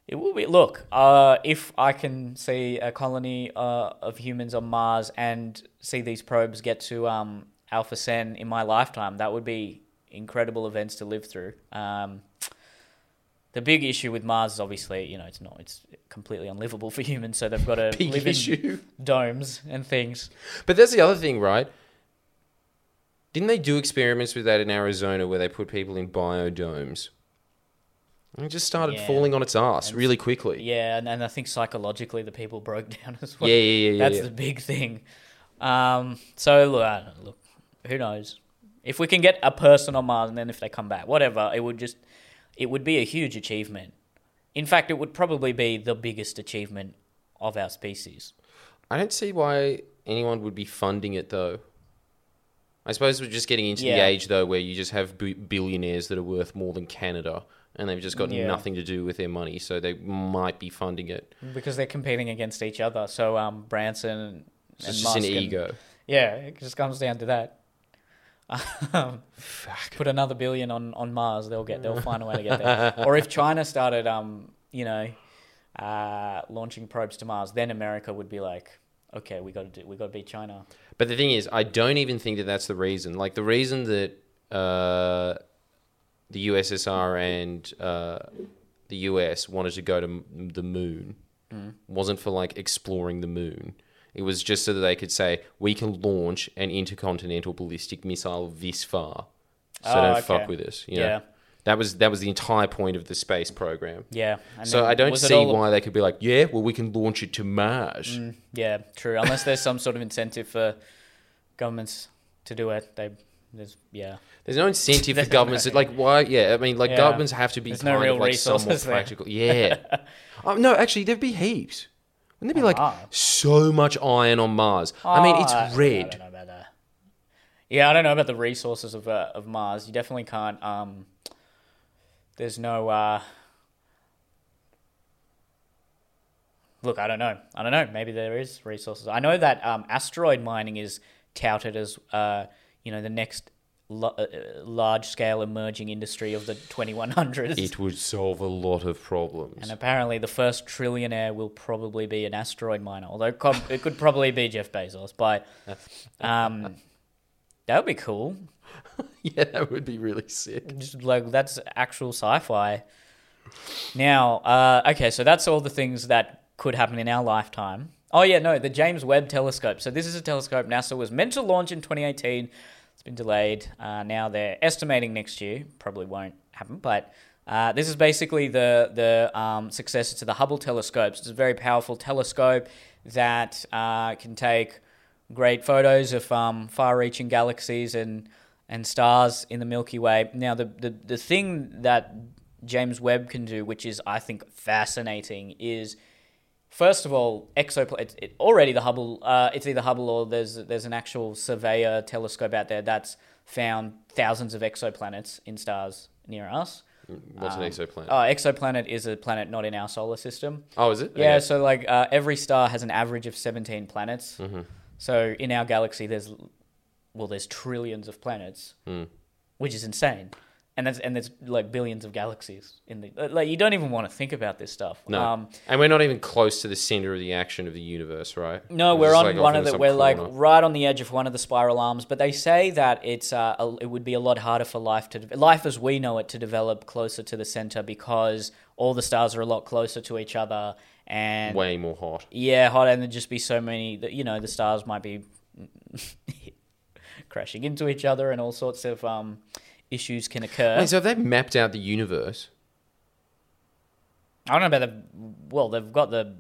Speaker 1: it will be. Look, uh, if I can see a colony uh, of humans on Mars and see these probes get to um, Alpha Cen in my lifetime, that would be incredible events to live through. Um, the big issue with Mars is obviously, you know, it's not. It's completely unlivable for humans, so they've got to (laughs)
Speaker 2: Big
Speaker 1: live
Speaker 2: issue.
Speaker 1: in domes and things.
Speaker 2: But that's the other thing, right? Didn't they do experiments with that in Arizona where they put people in biodomes? And it just started
Speaker 1: Yeah.
Speaker 2: falling on its ass
Speaker 1: And-
Speaker 2: really quickly.
Speaker 1: Yeah, and, and I think psychologically the people broke (laughs) down as well.
Speaker 2: yeah, yeah, yeah.
Speaker 1: That's
Speaker 2: yeah.
Speaker 1: the big thing. Um, so look, I don't know, look, who knows? If we can get a person on Mars, and then if they come back, whatever, it would just, it would be a huge achievement. In fact, it would probably be the biggest achievement of our species.
Speaker 2: I don't see why anyone would be funding it though. I suppose we're just getting into the age though where you just have b- billionaires that are worth more than Canada and they've just got
Speaker 1: Yeah.
Speaker 2: nothing to do with their money, so they might be funding it.
Speaker 1: Because they're competing against each other. So um, Branson and,
Speaker 2: So it's just an
Speaker 1: Musk and-
Speaker 2: ego.
Speaker 1: Yeah, it just comes down to that. Um,
Speaker 2: Fuck.
Speaker 1: put another billion on, on Mars, they'll get they'll find a way to get there. (laughs) or if China started, um, you know, uh, launching probes to Mars, then America would be like, okay, we got to do, we got to beat China.
Speaker 2: But the thing is, I don't even think that that's the reason. Like the reason that uh, the USSR and uh, the US wanted to go to the moon wasn't for like exploring the moon. It was just so that they could say we can launch an intercontinental ballistic missile this far. So
Speaker 1: Oh,
Speaker 2: don't
Speaker 1: okay.
Speaker 2: fuck with us. You know?
Speaker 1: Yeah,
Speaker 2: That was that was the entire point of the space program.
Speaker 1: yeah.
Speaker 2: So I don't see why they could be like, yeah, well, we can launch it to Mars.
Speaker 1: Mm, yeah, true. Unless there's some sort of incentive for governments to do it, they there's yeah.
Speaker 2: There's no incentive for (laughs) governments.
Speaker 1: no-
Speaker 2: Like why? Yeah, I mean, like
Speaker 1: Yeah.
Speaker 2: governments have to be
Speaker 1: There's no
Speaker 2: kind
Speaker 1: real
Speaker 2: of like somewhat
Speaker 1: there.
Speaker 2: practical. Yeah. Oh, (laughs) no, actually, there'd be heaps. Wouldn't there be like so much iron on Mars? I mean, it's
Speaker 1: Oh, I- I
Speaker 2: red.
Speaker 1: don't know about that. Yeah, I don't know about the resources of uh, of Mars. You definitely can't. Um, there's no. Uh, look, I don't know. I don't know. Maybe there is resources. I know that um, asteroid mining is touted as uh, you know the next lo- uh, large scale emerging industry of the 2100s.
Speaker 2: It would solve a lot of problems.
Speaker 1: And apparently, the first trillionaire will probably be an asteroid miner. Although it could, (laughs) it could probably be Jeff Bezos, but um, that would be cool. (laughs)
Speaker 2: yeah, that would be really sick.
Speaker 1: Just like that's actual sci-fi. Now, uh, okay, so that's all the things that could happen in our lifetime. Oh yeah, no, the James Webb Telescope. So this is a telescope NASA was meant to launch in 2018. It's been delayed. Uh, now they're estimating next year. Probably won't happen, but uh, this is basically the the um, successor to the Hubble telescopes. It's a very powerful telescope that uh, can take great photos of um, far-reaching galaxies and and stars in the Milky Way. Now, the, the the thing that James Webb can do, which is I think fascinating, is first of all exoplanet. It, already the Hubble, uh, it's either Hubble or there's there's an actual surveyor telescope out there that's found thousands of exoplanets in stars near us.
Speaker 2: What's
Speaker 1: Um,
Speaker 2: an exoplanet?
Speaker 1: Oh, exoplanet is a planet not in our solar system.
Speaker 2: oh, is it?
Speaker 1: Yeah,
Speaker 2: Okay.
Speaker 1: so like uh, every star has an average of 17 planets.
Speaker 2: Mm-hmm.
Speaker 1: So in our galaxy, there's well, there's trillions of planets,
Speaker 2: Hmm.
Speaker 1: which is insane. And that's and there's like billions of galaxies in the like. You don't even want to think about this stuff.
Speaker 2: No.
Speaker 1: Um,
Speaker 2: and we're not even close to the center of the action of the universe, right?
Speaker 1: no,
Speaker 2: We're
Speaker 1: we're on
Speaker 2: like,
Speaker 1: one of the we're like right on the edge of one of the spiral arms. But they say that it's uh, a, it would be a lot harder for life to life as we know it to develop closer to the center because all the stars are a lot closer to each other and
Speaker 2: way more hot.
Speaker 1: Yeah, hot, and there'd just be so many that you know the stars might be (laughs) crashing into each other, and all sorts of um, issues can occur.
Speaker 2: Wait, so if they've mapped out the universe,
Speaker 1: I don't know about the. Well, they've got the.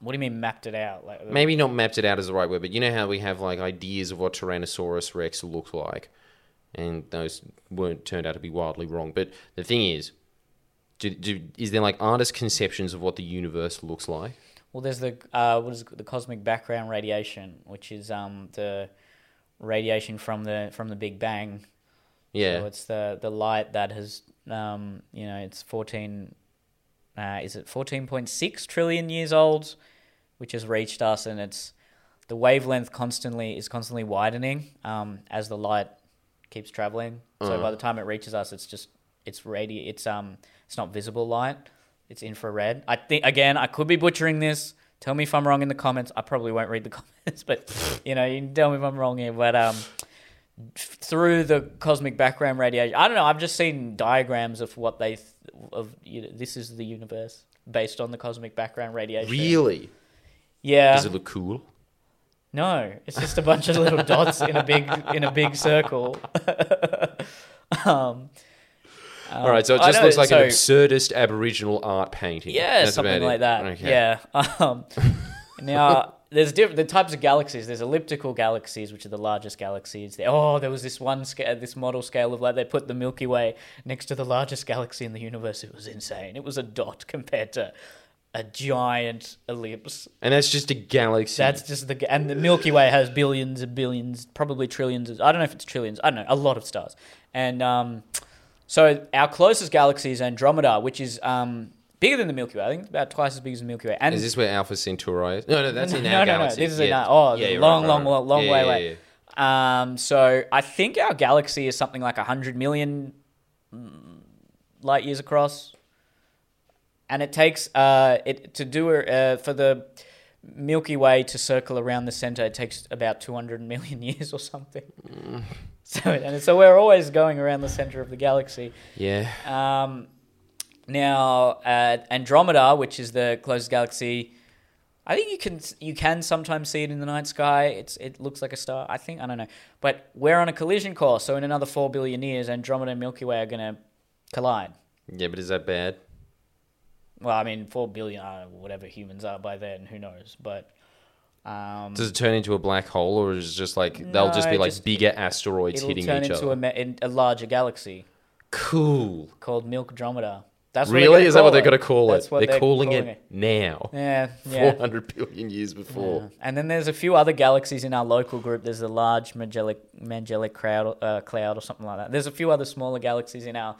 Speaker 1: What do you mean mapped it out? Like
Speaker 2: maybe not mapped it out as the right word, but you know how we have like ideas of what Tyrannosaurus Rex looked like, and those weren't turned out to be wildly wrong. But the thing is, do, do, is there like artist conceptions of what the universe looks like?
Speaker 1: Well, there's the uh, what is it, the cosmic background radiation, which is um the radiation from the from the Big Bang.
Speaker 2: Yeah,
Speaker 1: So it's the the light that has um you know it's fourteen. Uh, is it fourteen point six trillion years old, which has reached us, and it's the wavelength constantly is constantly widening um, as the light keeps traveling. So
Speaker 2: Uh.
Speaker 1: by the time it reaches us, it's just it's radi it's um it's not visible light. It's infrared. I think again, I could be butchering this. Tell me if I'm wrong in the comments. I probably won't read the (laughs) comments, but you know, you can tell me if I'm wrong here. But um, through the cosmic background radiation, I don't know. I've just seen diagrams of what they th- of you know, this is the universe based on the cosmic background radiation.
Speaker 2: really?
Speaker 1: Yeah.
Speaker 2: Does it look cool?
Speaker 1: No, it's just a bunch of little dots in a big in a big circle. (laughs) um,
Speaker 2: All right, so it just looks like
Speaker 1: so-
Speaker 2: an absurdist Aboriginal art painting.
Speaker 1: Yeah,
Speaker 2: That's
Speaker 1: something like
Speaker 2: it.
Speaker 1: that.
Speaker 2: Okay.
Speaker 1: Yeah. (laughs) Um, now there's different the types of galaxies. There's elliptical galaxies, which are the largest galaxies. There, oh, there was this one scale, this model scale of like they put the Milky Way next to the largest galaxy in the universe. It was insane. It was a dot (laughs) compared to a giant ellipse.
Speaker 2: And that's just a galaxy.
Speaker 1: That's just the and the Milky Way has billions and billions, probably trillions. Of, I don't know if it's trillions. I don't know a lot of stars. And um, so our closest galaxy is Andromeda, which is um, bigger than the Milky Way. I think it's about twice as big as the Milky Way. And
Speaker 2: Is this where Alpha Centauri is? No, no, that's in
Speaker 1: no,
Speaker 2: our
Speaker 1: no, no,
Speaker 2: galaxy.
Speaker 1: this is in our- oh,
Speaker 2: yeah,
Speaker 1: long,
Speaker 2: right,
Speaker 1: long,
Speaker 2: right,
Speaker 1: long, long
Speaker 2: yeah,
Speaker 1: way away.
Speaker 2: yeah.
Speaker 1: Um, so I think our galaxy is something like 100 million mm, light years across. And it takes uh, it to do uh, for the Milky Way to circle around the center. It takes about 200 million (laughs) years or something.
Speaker 2: Mm. (laughs)
Speaker 1: So and so we're always going around the center of the galaxy.
Speaker 2: Yeah.
Speaker 1: Um, now, uh, Andromeda, which is the closest galaxy, I think you can you can sometimes see it in the night sky. It's it looks like a star. I think I don't know, but we're on a collision course. So in another four billion years, Andromeda and Milky Way are going to collide.
Speaker 2: Yeah, but is that bad?
Speaker 1: Well, I mean, four billion, uh, whatever humans are by then, who knows? But um,
Speaker 2: Does it turn into a black hole, or is it just like they'll just be like
Speaker 1: just-
Speaker 2: bigger asteroids
Speaker 1: it'll
Speaker 2: hitting each
Speaker 1: into
Speaker 2: other?
Speaker 1: a, me- in- a larger galaxy
Speaker 2: Cool.
Speaker 1: called Milkdromeda. That's
Speaker 2: really? Is that what they're going to call it?
Speaker 1: what
Speaker 2: They're, calling,
Speaker 1: calling
Speaker 2: it, now.
Speaker 1: Yeah, yeah.
Speaker 2: 400 billion years before.
Speaker 1: Yeah. And then there's a few other galaxies in our local group. There's a large Magellanic, Magellanic cloud, uh, cloud or something like that. There's a few other smaller galaxies in our,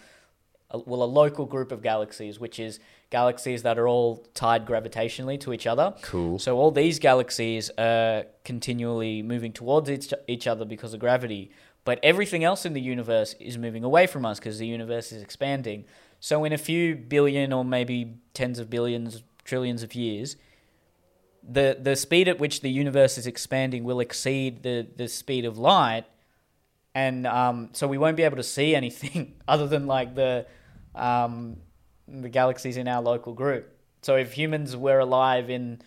Speaker 1: uh, well, a local group of galaxies, which is galaxies that are all tied gravitationally to each other.
Speaker 2: Cool.
Speaker 1: So all these galaxies are continually moving towards each, each other because of gravity. But everything else in the universe is moving away from us because the universe is expanding. So in a few billion or maybe tens of billions, trillions of years, the the speed at which the universe is expanding will exceed the, the speed of light, and um, so we won't be able to see anything (laughs) other than like the um, the galaxies in our local group. So if humans were alive in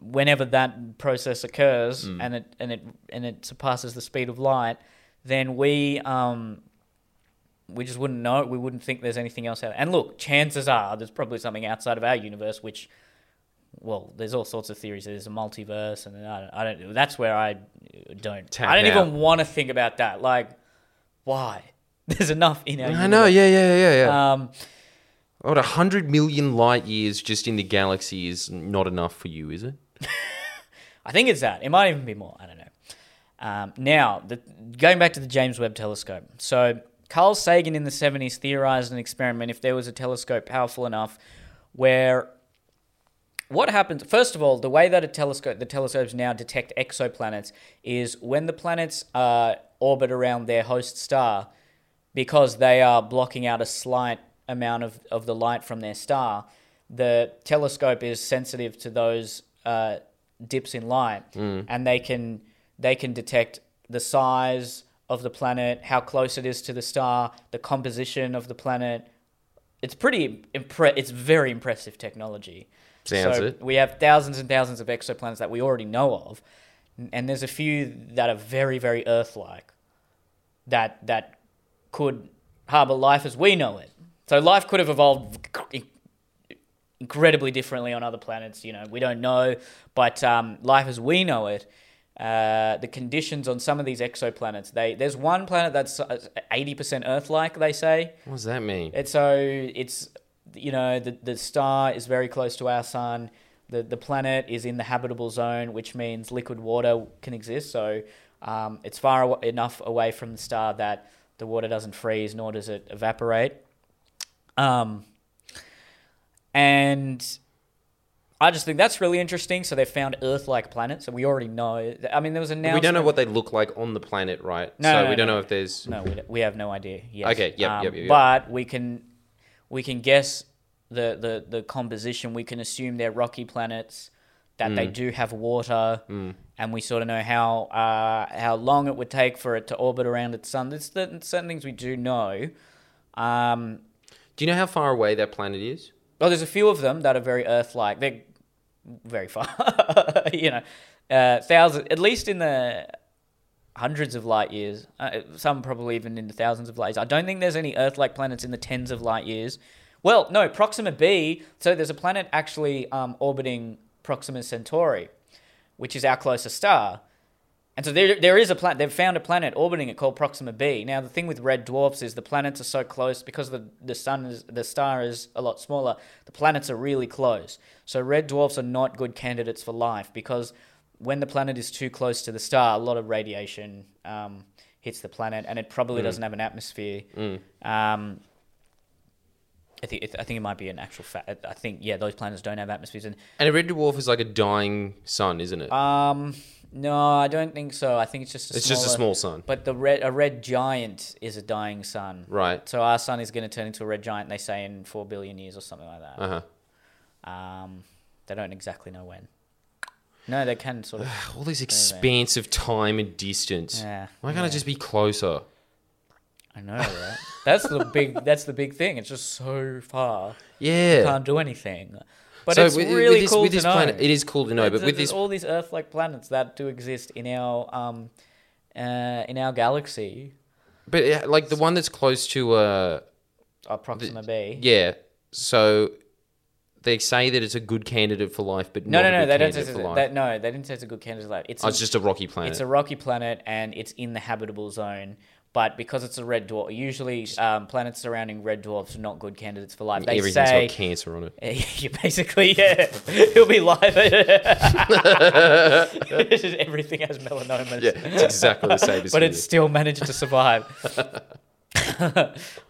Speaker 1: whenever that process occurs and it and it and it surpasses the speed of light, then we um we just wouldn't know. We wouldn't think there's anything else out. there. And look, chances are there's probably something outside of our universe which well, there's all sorts of theories. There's a multiverse, and I don't. I don't that's where I don't.
Speaker 2: Tap
Speaker 1: I don't
Speaker 2: out.
Speaker 1: even want to think about that. Like, why? (laughs) There's enough in our.
Speaker 2: I know, yeah, yeah, yeah, yeah.
Speaker 1: Um,
Speaker 2: What, 100 million light years just in the galaxy is not enough for you, is it? (laughs)
Speaker 1: I think it's that. It might even be more. I don't know. Um, now, the, going back to the James Webb Telescope. So, Carl Sagan in the 70s theorized an experiment if there was a telescope powerful enough where what happens first of all the way that a telescope the telescopes now detect exoplanets is when the planets uh, orbit around their host star because they are blocking out a slight amount of, of the light from their star the telescope is sensitive to those uh, dips in light. And they can they can detect the size of the planet how close it is to the star the composition of the planet it's pretty impre- it's very impressive technology
Speaker 2: Sounds
Speaker 1: so
Speaker 2: it.
Speaker 1: we have thousands and thousands of exoplanets that we already know of, and there's a few that are very, very Earth-like, that that could harbor life as we know it. So life could have evolved incredibly differently on other planets. You know, we don't know, but um, life as we know it. Uh, the conditions on some of these exoplanets, they there's one planet that's eighty percent Earth-like. They say,
Speaker 2: What does that mean?
Speaker 1: and so it's you know the the star is very close to our sun. The the planet is in the habitable zone, which means liquid water can exist. So um, it's far aw- enough away from the star that the water doesn't freeze nor does it evaporate. Um, and I just think that's really interesting. So they found Earth-like planets, so we already know. I mean, there was an
Speaker 2: we don't know what they look like on the planet, right?
Speaker 1: No,
Speaker 2: so
Speaker 1: no,
Speaker 2: we don't
Speaker 1: no.
Speaker 2: know if there's.
Speaker 1: No, we, we have no idea. Yes.
Speaker 2: Okay, yep,
Speaker 1: Um,
Speaker 2: yep, yep, yep.
Speaker 1: But we can we can guess the, the, the composition. We can assume they're rocky planets, that they
Speaker 2: Mm.
Speaker 1: do have water, and we sort of know how uh, how long it would take for it to orbit around its sun. There's certain, certain things we do know. Um,
Speaker 2: Do you know how far away that planet is?
Speaker 1: Oh, there's a few of them that are very Earth-like. They're very far, (laughs) you know, uh, thousands, at least in the hundreds of light years. Uh, some probably even in the thousands of light years. I don't think there's any Earth-like planets in the tens of light years. Well, no, Proxima b. So there's a planet actually um, orbiting Proxima Centauri, which is our closest star. And so there, there is a planet. They've found a planet orbiting it called Proxima b. Now the thing with red dwarfs is the planets are so close because the the sun is the star is a lot smaller. The planets are really close. So red dwarfs are not good candidates for life because when the planet is too close to the star, a lot of radiation um, hits the planet, and it probably doesn't have an atmosphere. Um, I think it, I think it might be an actual fact. I think yeah, those planets don't have atmospheres, and
Speaker 2: And a red dwarf is like a dying sun, isn't it?
Speaker 1: um, no, I don't think so. I think it's just a
Speaker 2: it's just a
Speaker 1: smaller-
Speaker 2: small sun,
Speaker 1: But the red a red giant is a dying sun.
Speaker 2: right?
Speaker 1: So our sun is going to turn into a red giant. They say in four billion years or something like that.
Speaker 2: Uh huh.
Speaker 1: Um, they don't exactly know when. No, they can sort of. (sighs)
Speaker 2: All this expanse of time and distance.
Speaker 1: Yeah,
Speaker 2: Why can't it just be closer?
Speaker 1: I know, right? that's the big. That's the big thing. It's just so far. (laughs)
Speaker 2: Yeah.
Speaker 1: You can't do anything. But
Speaker 2: so
Speaker 1: it's
Speaker 2: with,
Speaker 1: really
Speaker 2: with this,
Speaker 1: cool
Speaker 2: with
Speaker 1: to
Speaker 2: this
Speaker 1: know.
Speaker 2: planet, it is cool to know. But
Speaker 1: There's-
Speaker 2: with this,
Speaker 1: all these Earth-like planets that do exist in our um, uh, in our galaxy,
Speaker 2: but yeah, like the one that's close to, uh,
Speaker 1: uh, Proxima b.
Speaker 2: yeah. So they say that it's a good candidate for life, but
Speaker 1: No,
Speaker 2: not
Speaker 1: no,
Speaker 2: a
Speaker 1: no.
Speaker 2: good
Speaker 1: They don't say that. No, they didn't say it's a good candidate. For life. It's
Speaker 2: oh,
Speaker 1: a,
Speaker 2: it's just a rocky planet.
Speaker 1: it's a rocky planet and it's in the habitable zone, But because it's a red dwarf, usually um, planets surrounding red dwarfs are not good candidates for life. They
Speaker 2: Everything's
Speaker 1: say
Speaker 2: got cancer on it. (laughs)
Speaker 1: you basically, yeah, (laughs) it'll be live. (laughs) Everything has melanomas.
Speaker 2: Yeah, it's exactly the same as
Speaker 1: but it's still managed to survive.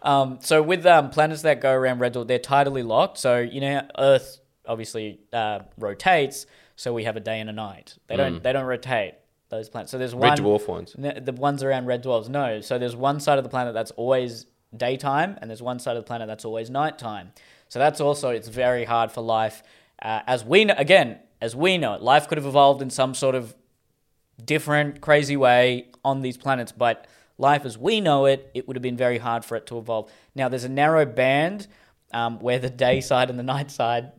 Speaker 1: um, so with um, planets that go around red dwarf, they're tidally locked. So you know, Earth obviously uh, rotates, so we have a day and a night. They don't. They don't rotate those planets. So there's one.
Speaker 2: Red dwarf ones.
Speaker 1: no, the ones around red dwarfs, no. So there's one side of the planet that's always daytime, and there's one side of the planet that's always nighttime. So that's also it's very hard for life, uh, as we know. Again, as we know it, life could have evolved in some sort of different, crazy way on these planets, but life as we know it, it would have been very hard for it to evolve. Now, there's a narrow band um, where the (laughs) day side and the night side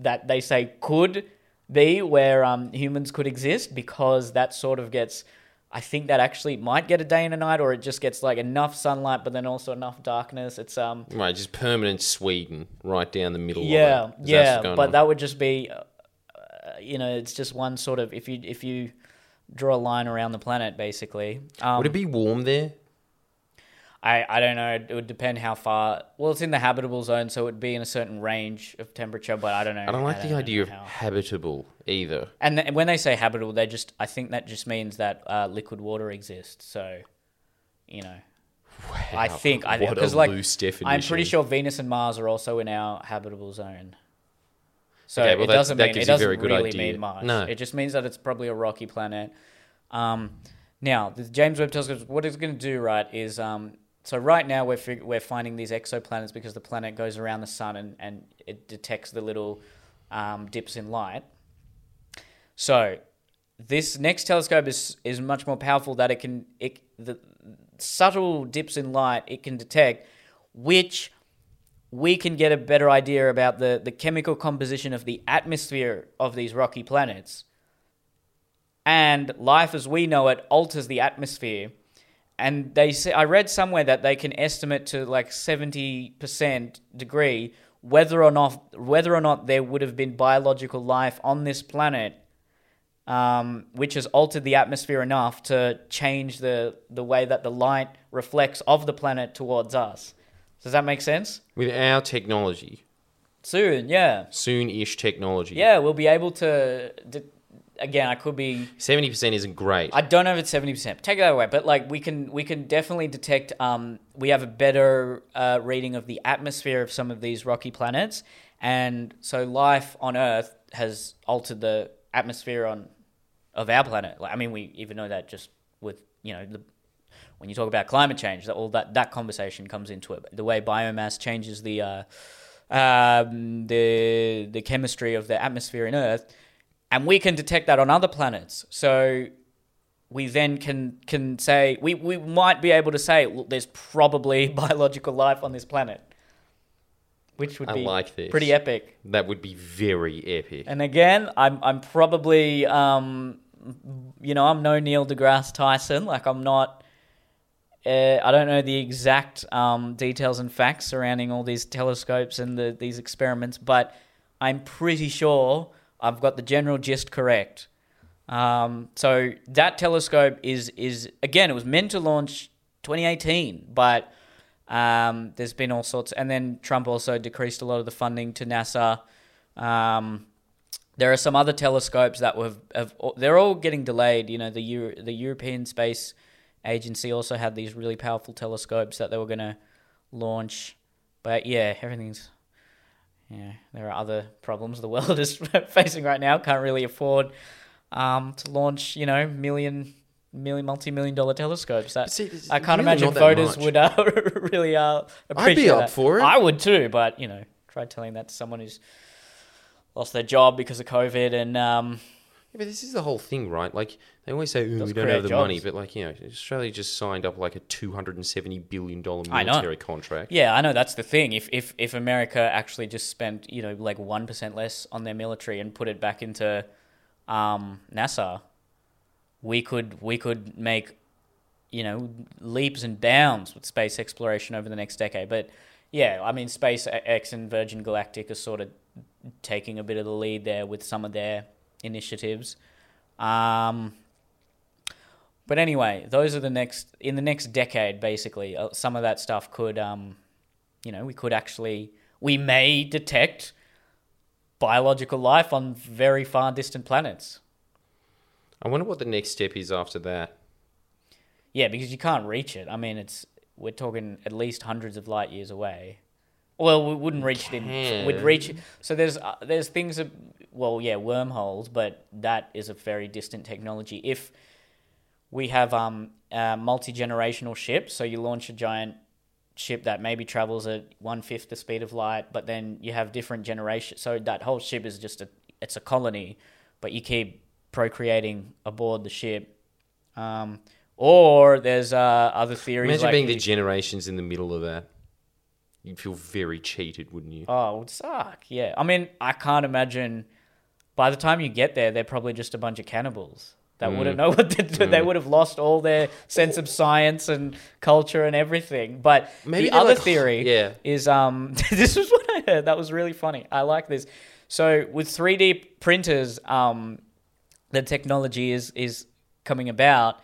Speaker 1: that they say could be where um, humans could exist because that sort of gets. I think that actually might get a day and a night, or it just gets like enough sunlight, but then also enough darkness. It's um,
Speaker 2: Right, just permanent Sweden right down the middle
Speaker 1: yeah,
Speaker 2: of it. Is
Speaker 1: yeah, but
Speaker 2: on?
Speaker 1: that would just be, uh, uh, you know, it's just one sort of if you if you draw a line around the planet, basically. Um,
Speaker 2: Would it be warm there?
Speaker 1: I I don't know. It would depend how far. Well, it's in the habitable zone, so it would be in a certain range of temperature. But I don't know.
Speaker 2: I don't like the idea of
Speaker 1: how.
Speaker 2: habitable either.
Speaker 1: And th- when they say habitable, they just I think that just means that uh, liquid water exists. So, you know, I
Speaker 2: Wow,
Speaker 1: think I
Speaker 2: what a
Speaker 1: because like I'm pretty sure Venus and Mars are also in our habitable zone. So
Speaker 2: Okay, well,
Speaker 1: it
Speaker 2: that-
Speaker 1: doesn't
Speaker 2: that
Speaker 1: mean it doesn't
Speaker 2: very good
Speaker 1: really
Speaker 2: idea.
Speaker 1: mean much.
Speaker 2: No.
Speaker 1: It just means that it's probably a rocky planet. Um, now the James Webb Telescope, what it's going to do, right, is um, so right now we're fig- we're finding these exoplanets because the planet goes around the sun and, and it detects the little um, dips in light. So this next telescope is is much more powerful that it can it the subtle dips in light it can detect, which we can get a better idea about the, the chemical composition of the atmosphere of these rocky planets. And life as we know it alters the atmosphere. And they say I read somewhere that they can estimate to like seventy percent degree whether or not whether or not there would have been biological life on this planet um, which has altered the atmosphere enough to change the, the way that the light reflects of the planet towards us. Does that make sense?
Speaker 2: With our technology,
Speaker 1: Soon, yeah.
Speaker 2: soon-ish technology.
Speaker 1: Yeah, we'll be able to. d again, I could be.
Speaker 2: Seventy percent isn't great.
Speaker 1: I don't know if it's seventy percent. Take that away, but like we can, we can definitely detect. Um, we have a better uh, reading of the atmosphere of some of these rocky planets, and so life on Earth has altered the atmosphere on of our planet. Like, I mean, we even know that just with you know the when you talk about climate change, that all that that conversation comes into it. The way biomass changes the uh, um, the the chemistry of the atmosphere in Earth, and we can detect that on other planets. So we then can can say we, we might be able to say well, there's probably (laughs) biological life on this planet, which would
Speaker 2: I
Speaker 1: be
Speaker 2: like this.
Speaker 1: pretty epic.
Speaker 2: That would be very epic.
Speaker 1: And again, I'm I'm probably um, you know I'm no Neil deGrasse Tyson. Like I'm not. Uh, I don't know the exact um, details and facts surrounding all these telescopes and the, these experiments, but I'm pretty sure I've got the general gist correct. Um, so that telescope is is again, it was meant to launch 2018, but um, there's been all sorts, and then Trump also decreased a lot of the funding to NASA. Um, there are some other telescopes that have, have they're all getting delayed. You know, the Euro, the European Space Agency also had these really powerful telescopes that they were going to launch, but yeah, everything's yeah. There are other problems the world is (laughs) facing right now. Can't really afford um, to launch, you know, million, million, multi-million dollar telescopes. That
Speaker 2: see,
Speaker 1: I can't
Speaker 2: really
Speaker 1: imagine voters would uh, (laughs) really uh, appreciate
Speaker 2: up
Speaker 1: that.
Speaker 2: for it.
Speaker 1: I would too, but you know, try telling that to someone who's lost their job because of COVID and um,
Speaker 2: Yeah, but this is the whole thing, right? Like they always say,
Speaker 1: Does
Speaker 2: we don't
Speaker 1: create
Speaker 2: have the money," but like you know, Australia just signed up like a two hundred and seventy billion dollar
Speaker 1: I know.
Speaker 2: military contract.
Speaker 1: Yeah, I know that's the thing. If if if America actually just spent you know like one percent less on their military and put it back into um, NASA, we could we could make you know leaps and bounds with space exploration over the next decade. But yeah, I mean, SpaceX and Virgin Galactic are sort of taking a bit of the lead there with some of their initiatives. Um, but anyway, those are the next in the next decade. Basically, uh, some of that stuff could, um, you know, we could actually we may detect biological life on very far distant planets.
Speaker 2: I wonder what the next step is after that.
Speaker 1: Yeah, because you can't reach it. I mean, it's we're talking at least hundreds of light years away. Well, we wouldn't reach it in. We'd reach. So there's uh, there's things. That, well, yeah, wormholes, but that is a very distant technology. If we have um a multi generational ship, so you launch a giant ship that maybe travels at one fifth the speed of light, but then you have different generations. So that whole ship is just a it's a colony, but you keep procreating aboard the ship. Um, or there's uh, other theories.
Speaker 2: Imagine
Speaker 1: like
Speaker 2: being the generations in the middle of that. You'd feel very cheated, wouldn't you?
Speaker 1: Oh, it would suck. Yeah. I mean, I can't imagine by the time you get there, they're probably just a bunch of cannibals that
Speaker 2: Mm.
Speaker 1: wouldn't know what to do. They would have lost all their sense of science and culture and everything. But
Speaker 2: Maybe
Speaker 1: the other
Speaker 2: like-
Speaker 1: theory (laughs)
Speaker 2: yeah.
Speaker 1: is um (laughs) this is what I heard. That was really funny. I like this. So with 3D printers, um, the technology is is coming about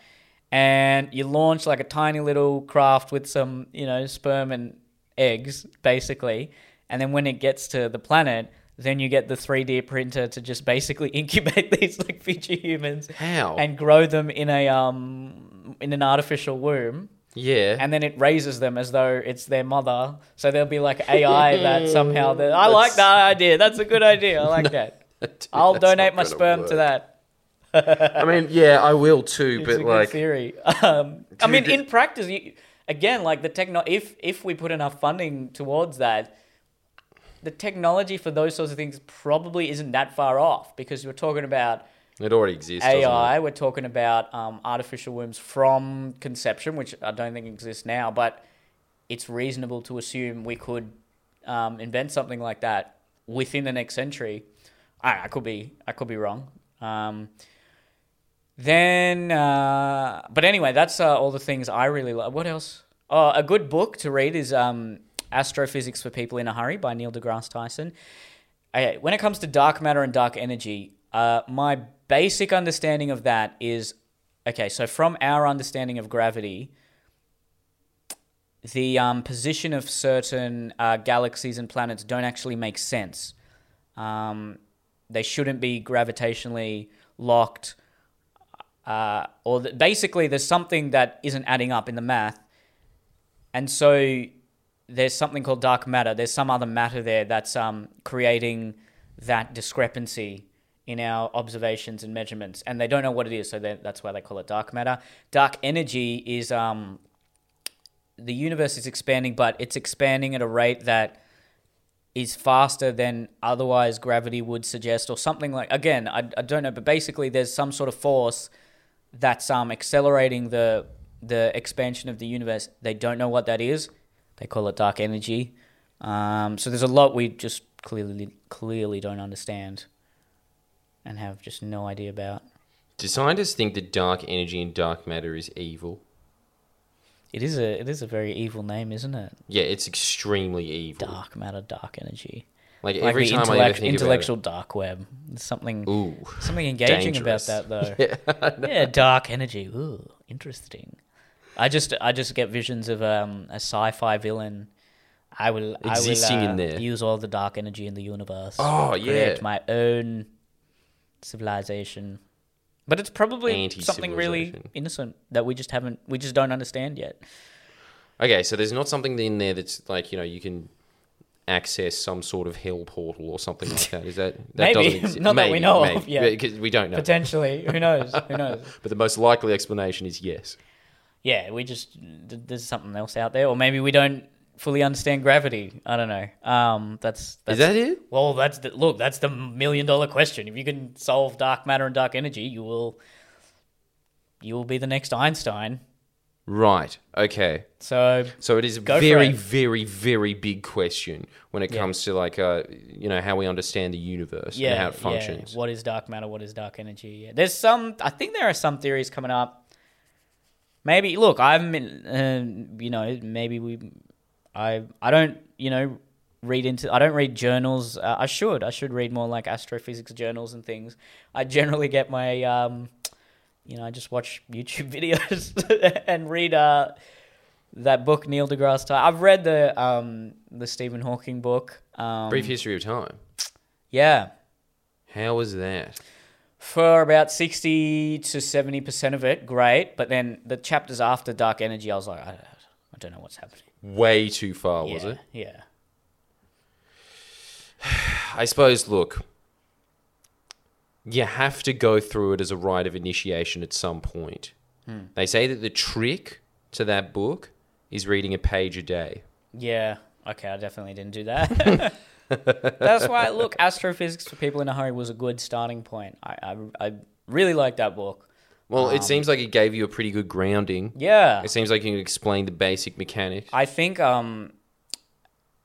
Speaker 1: and you launch like a tiny little craft with some, you know, sperm and eggs, basically. And then when it gets to the planet, then you get the 3D printer to just basically (laughs) incubate these like future humans
Speaker 2: How?
Speaker 1: and grow them in a um in an artificial womb.
Speaker 2: yeah.
Speaker 1: And then it raises them as though it's their mother. So there'll be like AI that (laughs) somehow. That, I like that idea. That's a good idea. I like (laughs) that.
Speaker 2: Dude,
Speaker 1: I'll donate my sperm
Speaker 2: work.
Speaker 1: to that.
Speaker 2: I mean, yeah, I will too,
Speaker 1: It's
Speaker 2: but like,
Speaker 1: theory. Um, I mean, in practice, you, again, like the techno, if if we put enough funding towards that, the technology for those sorts of things probably isn't that far off because we're talking about
Speaker 2: it already exists.
Speaker 1: AI. We're talking about um, artificial wombs from conception, which I don't think exists now, but it's reasonable to assume we could um, invent something like that within the next century. I, I could be, I could be wrong. Um, then, uh, but anyway, that's uh, all the things I really love. What else? Oh, a good book to read is um, Astrophysics for People in a Hurry by Neil deGrasse Tyson. When it comes to dark matter and dark energy, uh, my basic understanding of that is okay. So from our understanding of gravity, the um, position of certain uh, galaxies and planets don't actually make sense. Um, they shouldn't be gravitationally locked, uh, or th- basically, there's something that isn't adding up in the math, and so there's something called dark matter. There's some other matter there that's um, creating that discrepancy in our observations and measurements, and they don't know what it is, so that's why they call it dark matter. Dark energy is um, the universe is expanding, but it's expanding at a rate that is faster than otherwise gravity would suggest, or something like. Again, I, I don't know, but basically, there's some sort of force that's um accelerating the the expansion of the universe. They don't know what that is. They call it dark energy. Um, so there's a lot we just clearly clearly don't understand, and have just no idea about.
Speaker 2: Do scientists think that dark energy and dark matter is evil?
Speaker 1: It is a it is a very evil name, isn't it?
Speaker 2: Yeah, it's extremely evil.
Speaker 1: Dark matter, dark energy.
Speaker 2: Like,
Speaker 1: Like
Speaker 2: every time I think
Speaker 1: intellectual dark web. There's something
Speaker 2: ooh,
Speaker 1: something engaging
Speaker 2: dangerous.
Speaker 1: about that though. (laughs)
Speaker 2: yeah,
Speaker 1: yeah, dark energy. Ooh, interesting. I just I just get visions of um, a sci-fi villain. I will
Speaker 2: Existing
Speaker 1: I will,
Speaker 2: in
Speaker 1: uh,
Speaker 2: there.
Speaker 1: Use all the dark energy in the universe.
Speaker 2: Oh,
Speaker 1: create
Speaker 2: yeah.
Speaker 1: my own civilization. But it's probably something really innocent that we just haven't we just don't understand yet.
Speaker 2: Okay, so there's not something in there that's like you know you can access some sort of hell portal or something like that. Is that that (laughs)
Speaker 1: Maybe.
Speaker 2: doesn't (laughs) exist?
Speaker 1: Not that we
Speaker 2: Maybe,
Speaker 1: know of, yeah.
Speaker 2: because we don't know.
Speaker 1: Potentially, who knows? Who (laughs) knows?
Speaker 2: But the most likely explanation is yes.
Speaker 1: Yeah, we just there's something else out there, or maybe we don't fully understand gravity. I don't know. Um, that's, that's
Speaker 2: Is that it?
Speaker 1: Well, that's the look. That's the million dollar question. If you can solve dark matter and dark energy, you will. You will be the next Einstein.
Speaker 2: Right. Okay.
Speaker 1: So
Speaker 2: So it is a very,
Speaker 1: it.
Speaker 2: very, very big question when it
Speaker 1: Yeah.
Speaker 2: comes to like uh, you know how we understand the universe
Speaker 1: yeah,
Speaker 2: and how it
Speaker 1: yeah.
Speaker 2: functions.
Speaker 1: What is dark matter? What is dark energy? Yeah. There's some. I think there are some theories coming up. Maybe look, I'm. Uh, you know, maybe we. I I don't. You know, read into. I don't read journals. Uh, I should. I should read more like astrophysics journals and things. I generally get my um, you know, I just watch YouTube (laughs) videos and read uh, that book Neil deGrasse Tyson. I've read the um, the Stephen Hawking book. Um,
Speaker 2: Brief history of time.
Speaker 1: Yeah,
Speaker 2: How was that?
Speaker 1: for about sixty to seventy percent of it, great. But then the chapters after Dark Energy, I was like, I, I don't know what's happening.
Speaker 2: Way too far, was it?
Speaker 1: Yeah. (sighs)
Speaker 2: I suppose, look, you have to go through it as a rite of initiation at some point. They say that the trick to that book is reading a page a day.
Speaker 1: Yeah. Okay, I definitely didn't do that. (laughs) That's why, look, astrophysics for people in a hurry was a good starting point. I, I, I really like that book.
Speaker 2: Well, it seems like it gave you a pretty good grounding.
Speaker 1: Yeah.
Speaker 2: It seems like you can explain the basic mechanics.
Speaker 1: I think um,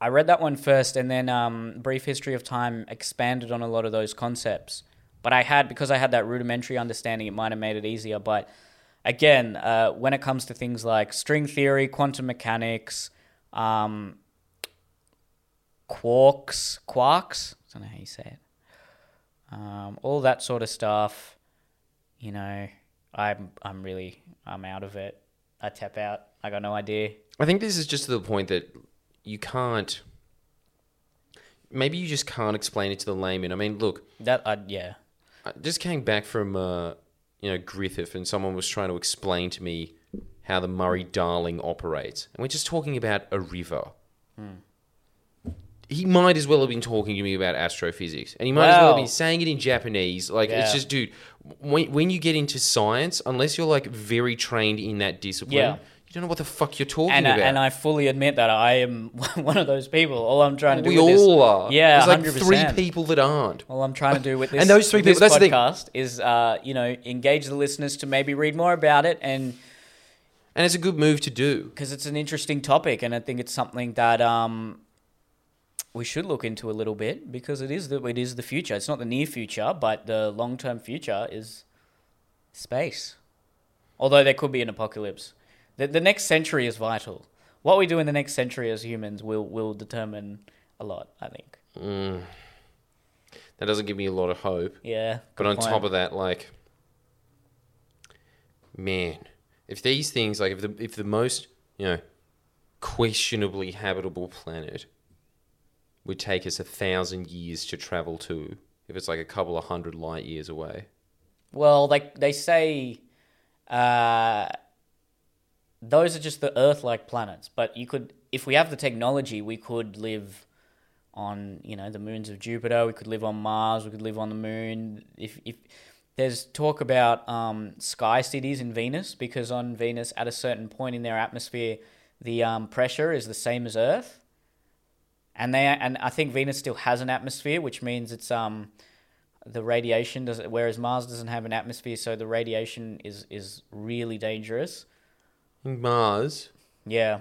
Speaker 1: I read that one first, and then um, Brief History of Time expanded on a lot of those concepts. But I had because I had that rudimentary understanding, it might have made it easier. But again, uh, when it comes to things like string theory, quantum mechanics, um, quarks, quarks, I don't know how you say it, um, all that sort of stuff. You know, I'm I'm really I'm out of it. I tap out. I got no idea.
Speaker 2: I think this is just to the point that you can't. Maybe you just can't explain it to the layman. I mean, look,
Speaker 1: That uh, yeah.
Speaker 2: I just came back from uh, you know Griffith, and someone was trying to explain to me how the Murray Darling operates, and we're just talking about a river. He might as well have been talking to me about astrophysics, and he might as well have been saying it in Japanese. Like it's just, dude, when when you get into science, unless you're like very trained in that discipline,
Speaker 1: Yeah.
Speaker 2: You don't know what the fuck you're talking
Speaker 1: And I,
Speaker 2: about.
Speaker 1: and I fully admit that I am (laughs) one of those people. All I'm trying to do
Speaker 2: we
Speaker 1: with
Speaker 2: all are.
Speaker 1: Yeah,
Speaker 2: there's like
Speaker 1: 100%.
Speaker 2: three people that aren't.
Speaker 1: all I'm trying to do with (laughs) this
Speaker 2: And those three
Speaker 1: this
Speaker 2: people- that's the thing.
Speaker 1: podcast is uh, you know engage the listeners to maybe read more about it and
Speaker 2: And it's a good move to do.
Speaker 1: because it's an interesting topic and I think it's something that um we should look into a little bit because it is the it is the future. It's not the near future, but the long term future is space. Although there could be an apocalypse, the the next century is vital. What we do in the next century as humans will will determine a lot. I think.
Speaker 2: Mm. That doesn't give me a lot of hope.
Speaker 1: Yeah.
Speaker 2: But on top of that, like, man, if these things, like, if the if the most, you know, questionably habitable planet would take us a thousand years to travel to, if it's like a couple of hundred light years away,
Speaker 1: Well, they they say uh, those are just the Earth-like planets. But you could, if we have the technology, we could live on you know the moons of Jupiter. We could live on Mars. We could live on the moon. If if there's talk about um, sky cities in Venus because on Venus at a certain point in their atmosphere, the um, pressure is the same as Earth. And they and I think Venus still has an atmosphere, which means it's um the radiation does whereas Mars doesn't have an atmosphere, so the radiation is is really dangerous.
Speaker 2: Mars.
Speaker 1: Yeah.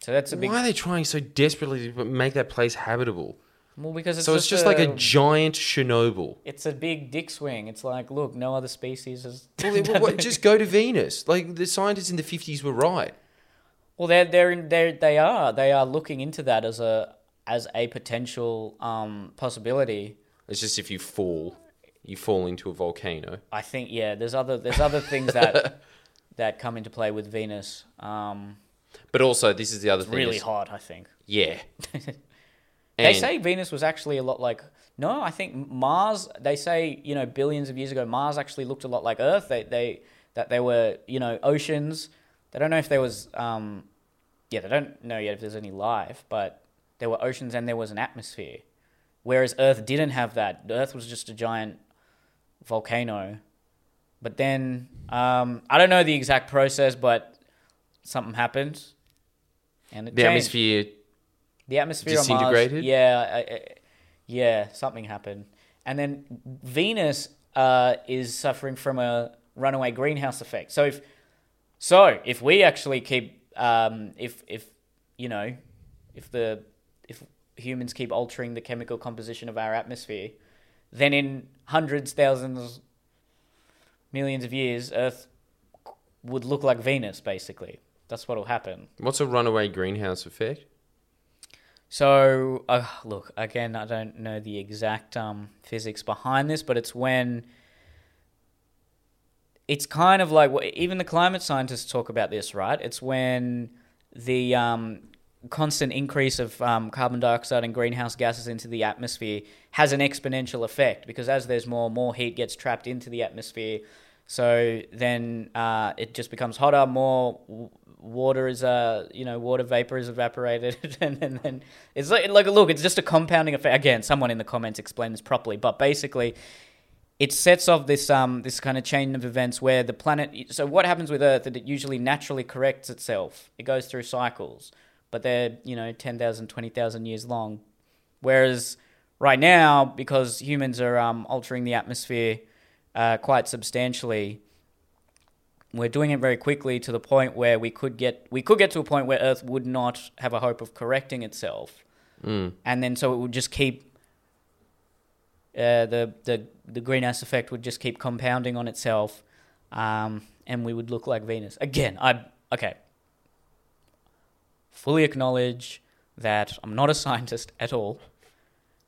Speaker 1: So that's a big
Speaker 2: Why are they trying so desperately to make that place habitable?
Speaker 1: well because it's
Speaker 2: so it's just like a
Speaker 1: a
Speaker 2: giant Chernobyl.
Speaker 1: it's a big dick swing. It's like look, no other species has. (laughs)
Speaker 2: Well, what- just go to Venus. Like the scientists in the fifties were right.
Speaker 1: Well, they're they're in, they're they are they are looking into that as a as a potential um possibility.
Speaker 2: It's just if you fall, you fall into a volcano.
Speaker 1: I think yeah. There's other there's other things that (laughs) that come into play with Venus. Um,
Speaker 2: But also, this is the other thing.
Speaker 1: really
Speaker 2: is-
Speaker 1: hot, I think.
Speaker 2: Yeah. (laughs)
Speaker 1: They say Venus was actually a lot like no, I think Mars. They say you know billions of years ago Mars actually looked a lot like Earth. They they that there were you know oceans. They don't know if there was um, yeah they don't know yet if there's any life, but there were oceans and there was an atmosphere. Whereas Earth didn't have that. Earth was just a giant volcano. But then um, I don't know the exact process, but something happened, and it
Speaker 2: the
Speaker 1: changed.
Speaker 2: atmosphere.
Speaker 1: The atmosphere on Mars, yeah, I- I- yeah, something happened, and then Venus uh, is suffering from a runaway greenhouse effect. So if so, if we actually keep, um, if if you know, if the if humans keep altering the chemical composition of our atmosphere, then in hundreds, thousands, millions of years, Earth would look like Venus. Basically, that's what will happen.
Speaker 2: What's a runaway greenhouse effect?
Speaker 1: So, uh, look, again, I don't know the exact um, physics behind this, but it's when it's kind of like even the climate scientists talk about this, right? It's when the um, constant increase of um, carbon dioxide and greenhouse gases into the atmosphere has an exponential effect because as there's more, more heat gets trapped into the atmosphere. So then uh, it just becomes hotter, more w- water is uh you know water vapor is evaporated (laughs) and then and it's like like look it's just a compounding effect. Again someone in the comments explain this properly but basically it sets off this um this kind of chain of events where the planet so what happens with earth that it usually naturally corrects itself. It goes through cycles but they're you know 10,000 20,000 years long. Whereas right now because humans are um, altering the atmosphere uh, quite substantially we're doing it very quickly to the point where we could get we could get to a point where earth would not have a hope of correcting itself
Speaker 2: Mm.
Speaker 1: and then so it would just keep uh, the the the greenhouse effect would just keep compounding on itself, um, and we would look like Venus again. I okay. Fully acknowledge that I'm not a (laughs) scientist at all.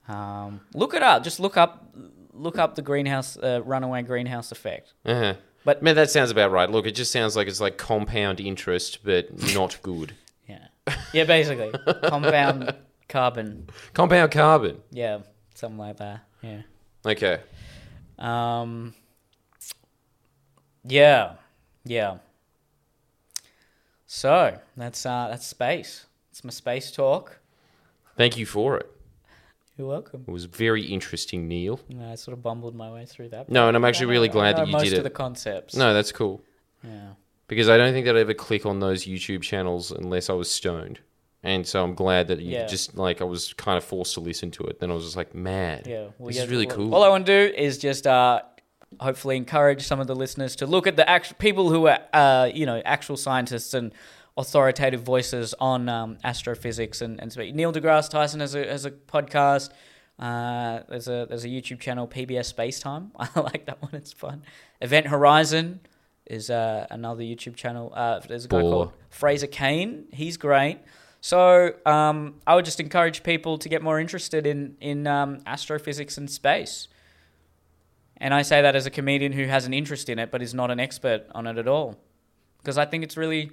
Speaker 1: Um, look it up. Just look up look up the greenhouse uh, runaway greenhouse effect.
Speaker 2: Uh-huh.
Speaker 1: But-
Speaker 2: man, that sounds about right. Look, it just sounds like it's like compound interest, but not good. (laughs)
Speaker 1: Yeah, yeah, basically compound carbon.
Speaker 2: Compound carbon.
Speaker 1: Yeah, something like that. Yeah.
Speaker 2: Okay.
Speaker 1: Um. Yeah, yeah. So that's uh that's space. It's my space talk.
Speaker 2: Thank you for it.
Speaker 1: You're welcome.
Speaker 2: It was very interesting, Neil.
Speaker 1: No, I sort of bumbled my way through that.
Speaker 2: No, and I'm actually really glad that you
Speaker 1: most
Speaker 2: did it.
Speaker 1: of the concepts.
Speaker 2: No, that's cool.
Speaker 1: Yeah.
Speaker 2: Because I don't think that I'd ever click on those YouTube channels unless I was stoned. And so I'm glad that you
Speaker 1: Yeah.
Speaker 2: just like I was kind of forced to listen to it. Then I was just like, mad.
Speaker 1: Yeah. Well,
Speaker 2: This
Speaker 1: yeah,
Speaker 2: is really
Speaker 1: well,
Speaker 2: cool.
Speaker 1: All I want to do is just uh, hopefully encourage some of the listeners to look at the actual people who are, uh, you know, actual scientists and authoritative voices on um, astrophysics and, and space. Neil deGrasse Tyson has a has a podcast. Uh, there's a there's a YouTube channel PBS Space Time. (laughs) I like that one. It's fun. Event Horizon is uh, another YouTube channel. Uh, there's a guy
Speaker 2: Bore.
Speaker 1: called Fraser Cain. He's great. So um, I would just encourage people to get more interested in in um, astrophysics and space. And I say that as a comedian who has an interest in it, but is not an expert on it at all, because I think it's really,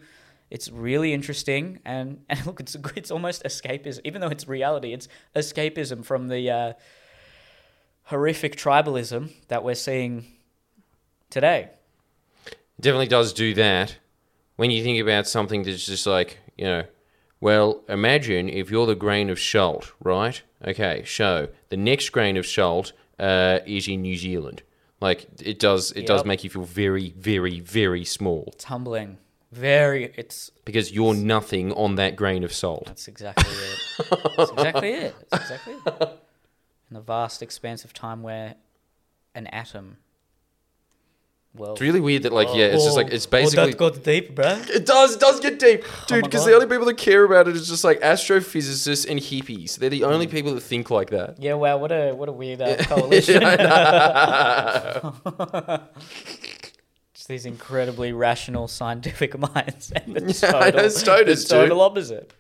Speaker 1: it's really interesting. And, (laughs) and look, it's it's almost escapism, even though it's reality. It's escapism from the uh, horrific tribalism that we're seeing today.
Speaker 2: definitely does do that. When you think about something that's just like, you know, well, imagine if you're the grain of salt, right? Okay, so the next grain of salt uh, is in New Zealand. Like it does, it does make you feel very, very, very small
Speaker 1: It's humbling. Very. It's
Speaker 2: because you're nothing on that grain of salt.
Speaker 1: That's exactly it. That's exactly it. That's exactly it. In the vast expanse of time where an atom. Well,
Speaker 2: It's really weird that, like, yeah, it's just like it's basically.
Speaker 1: Oh, that got deep, bruh.
Speaker 2: It does, it does get deep, dude. Because
Speaker 1: God.
Speaker 2: the only people that care about it is just like astrophysicists and hippies. They're the only people that think like that.
Speaker 1: Yeah, wow, what a what a weird uh, (laughs) coalition. (laughs) (laughs) These incredibly rational scientific (laughs) minds. And it's
Speaker 2: Yeah, I know,
Speaker 1: total,
Speaker 2: stoners,
Speaker 1: it's total opposite.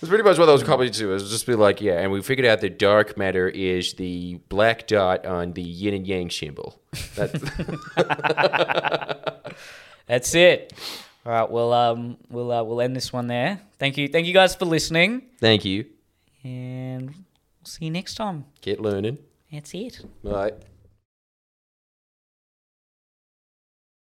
Speaker 2: That's pretty much what that was copied to. It was just be like, yeah, and we figured out that dark matter is the black dot on the yin and yang symbol. That's (laughs) (laughs)
Speaker 1: That's it. All right, well, um, we'll uh, we'll end this one there. Thank you, thank you guys for listening,
Speaker 2: thank you.
Speaker 1: and we'll see you next time.
Speaker 2: Get learning.
Speaker 1: That's it.
Speaker 2: Bye.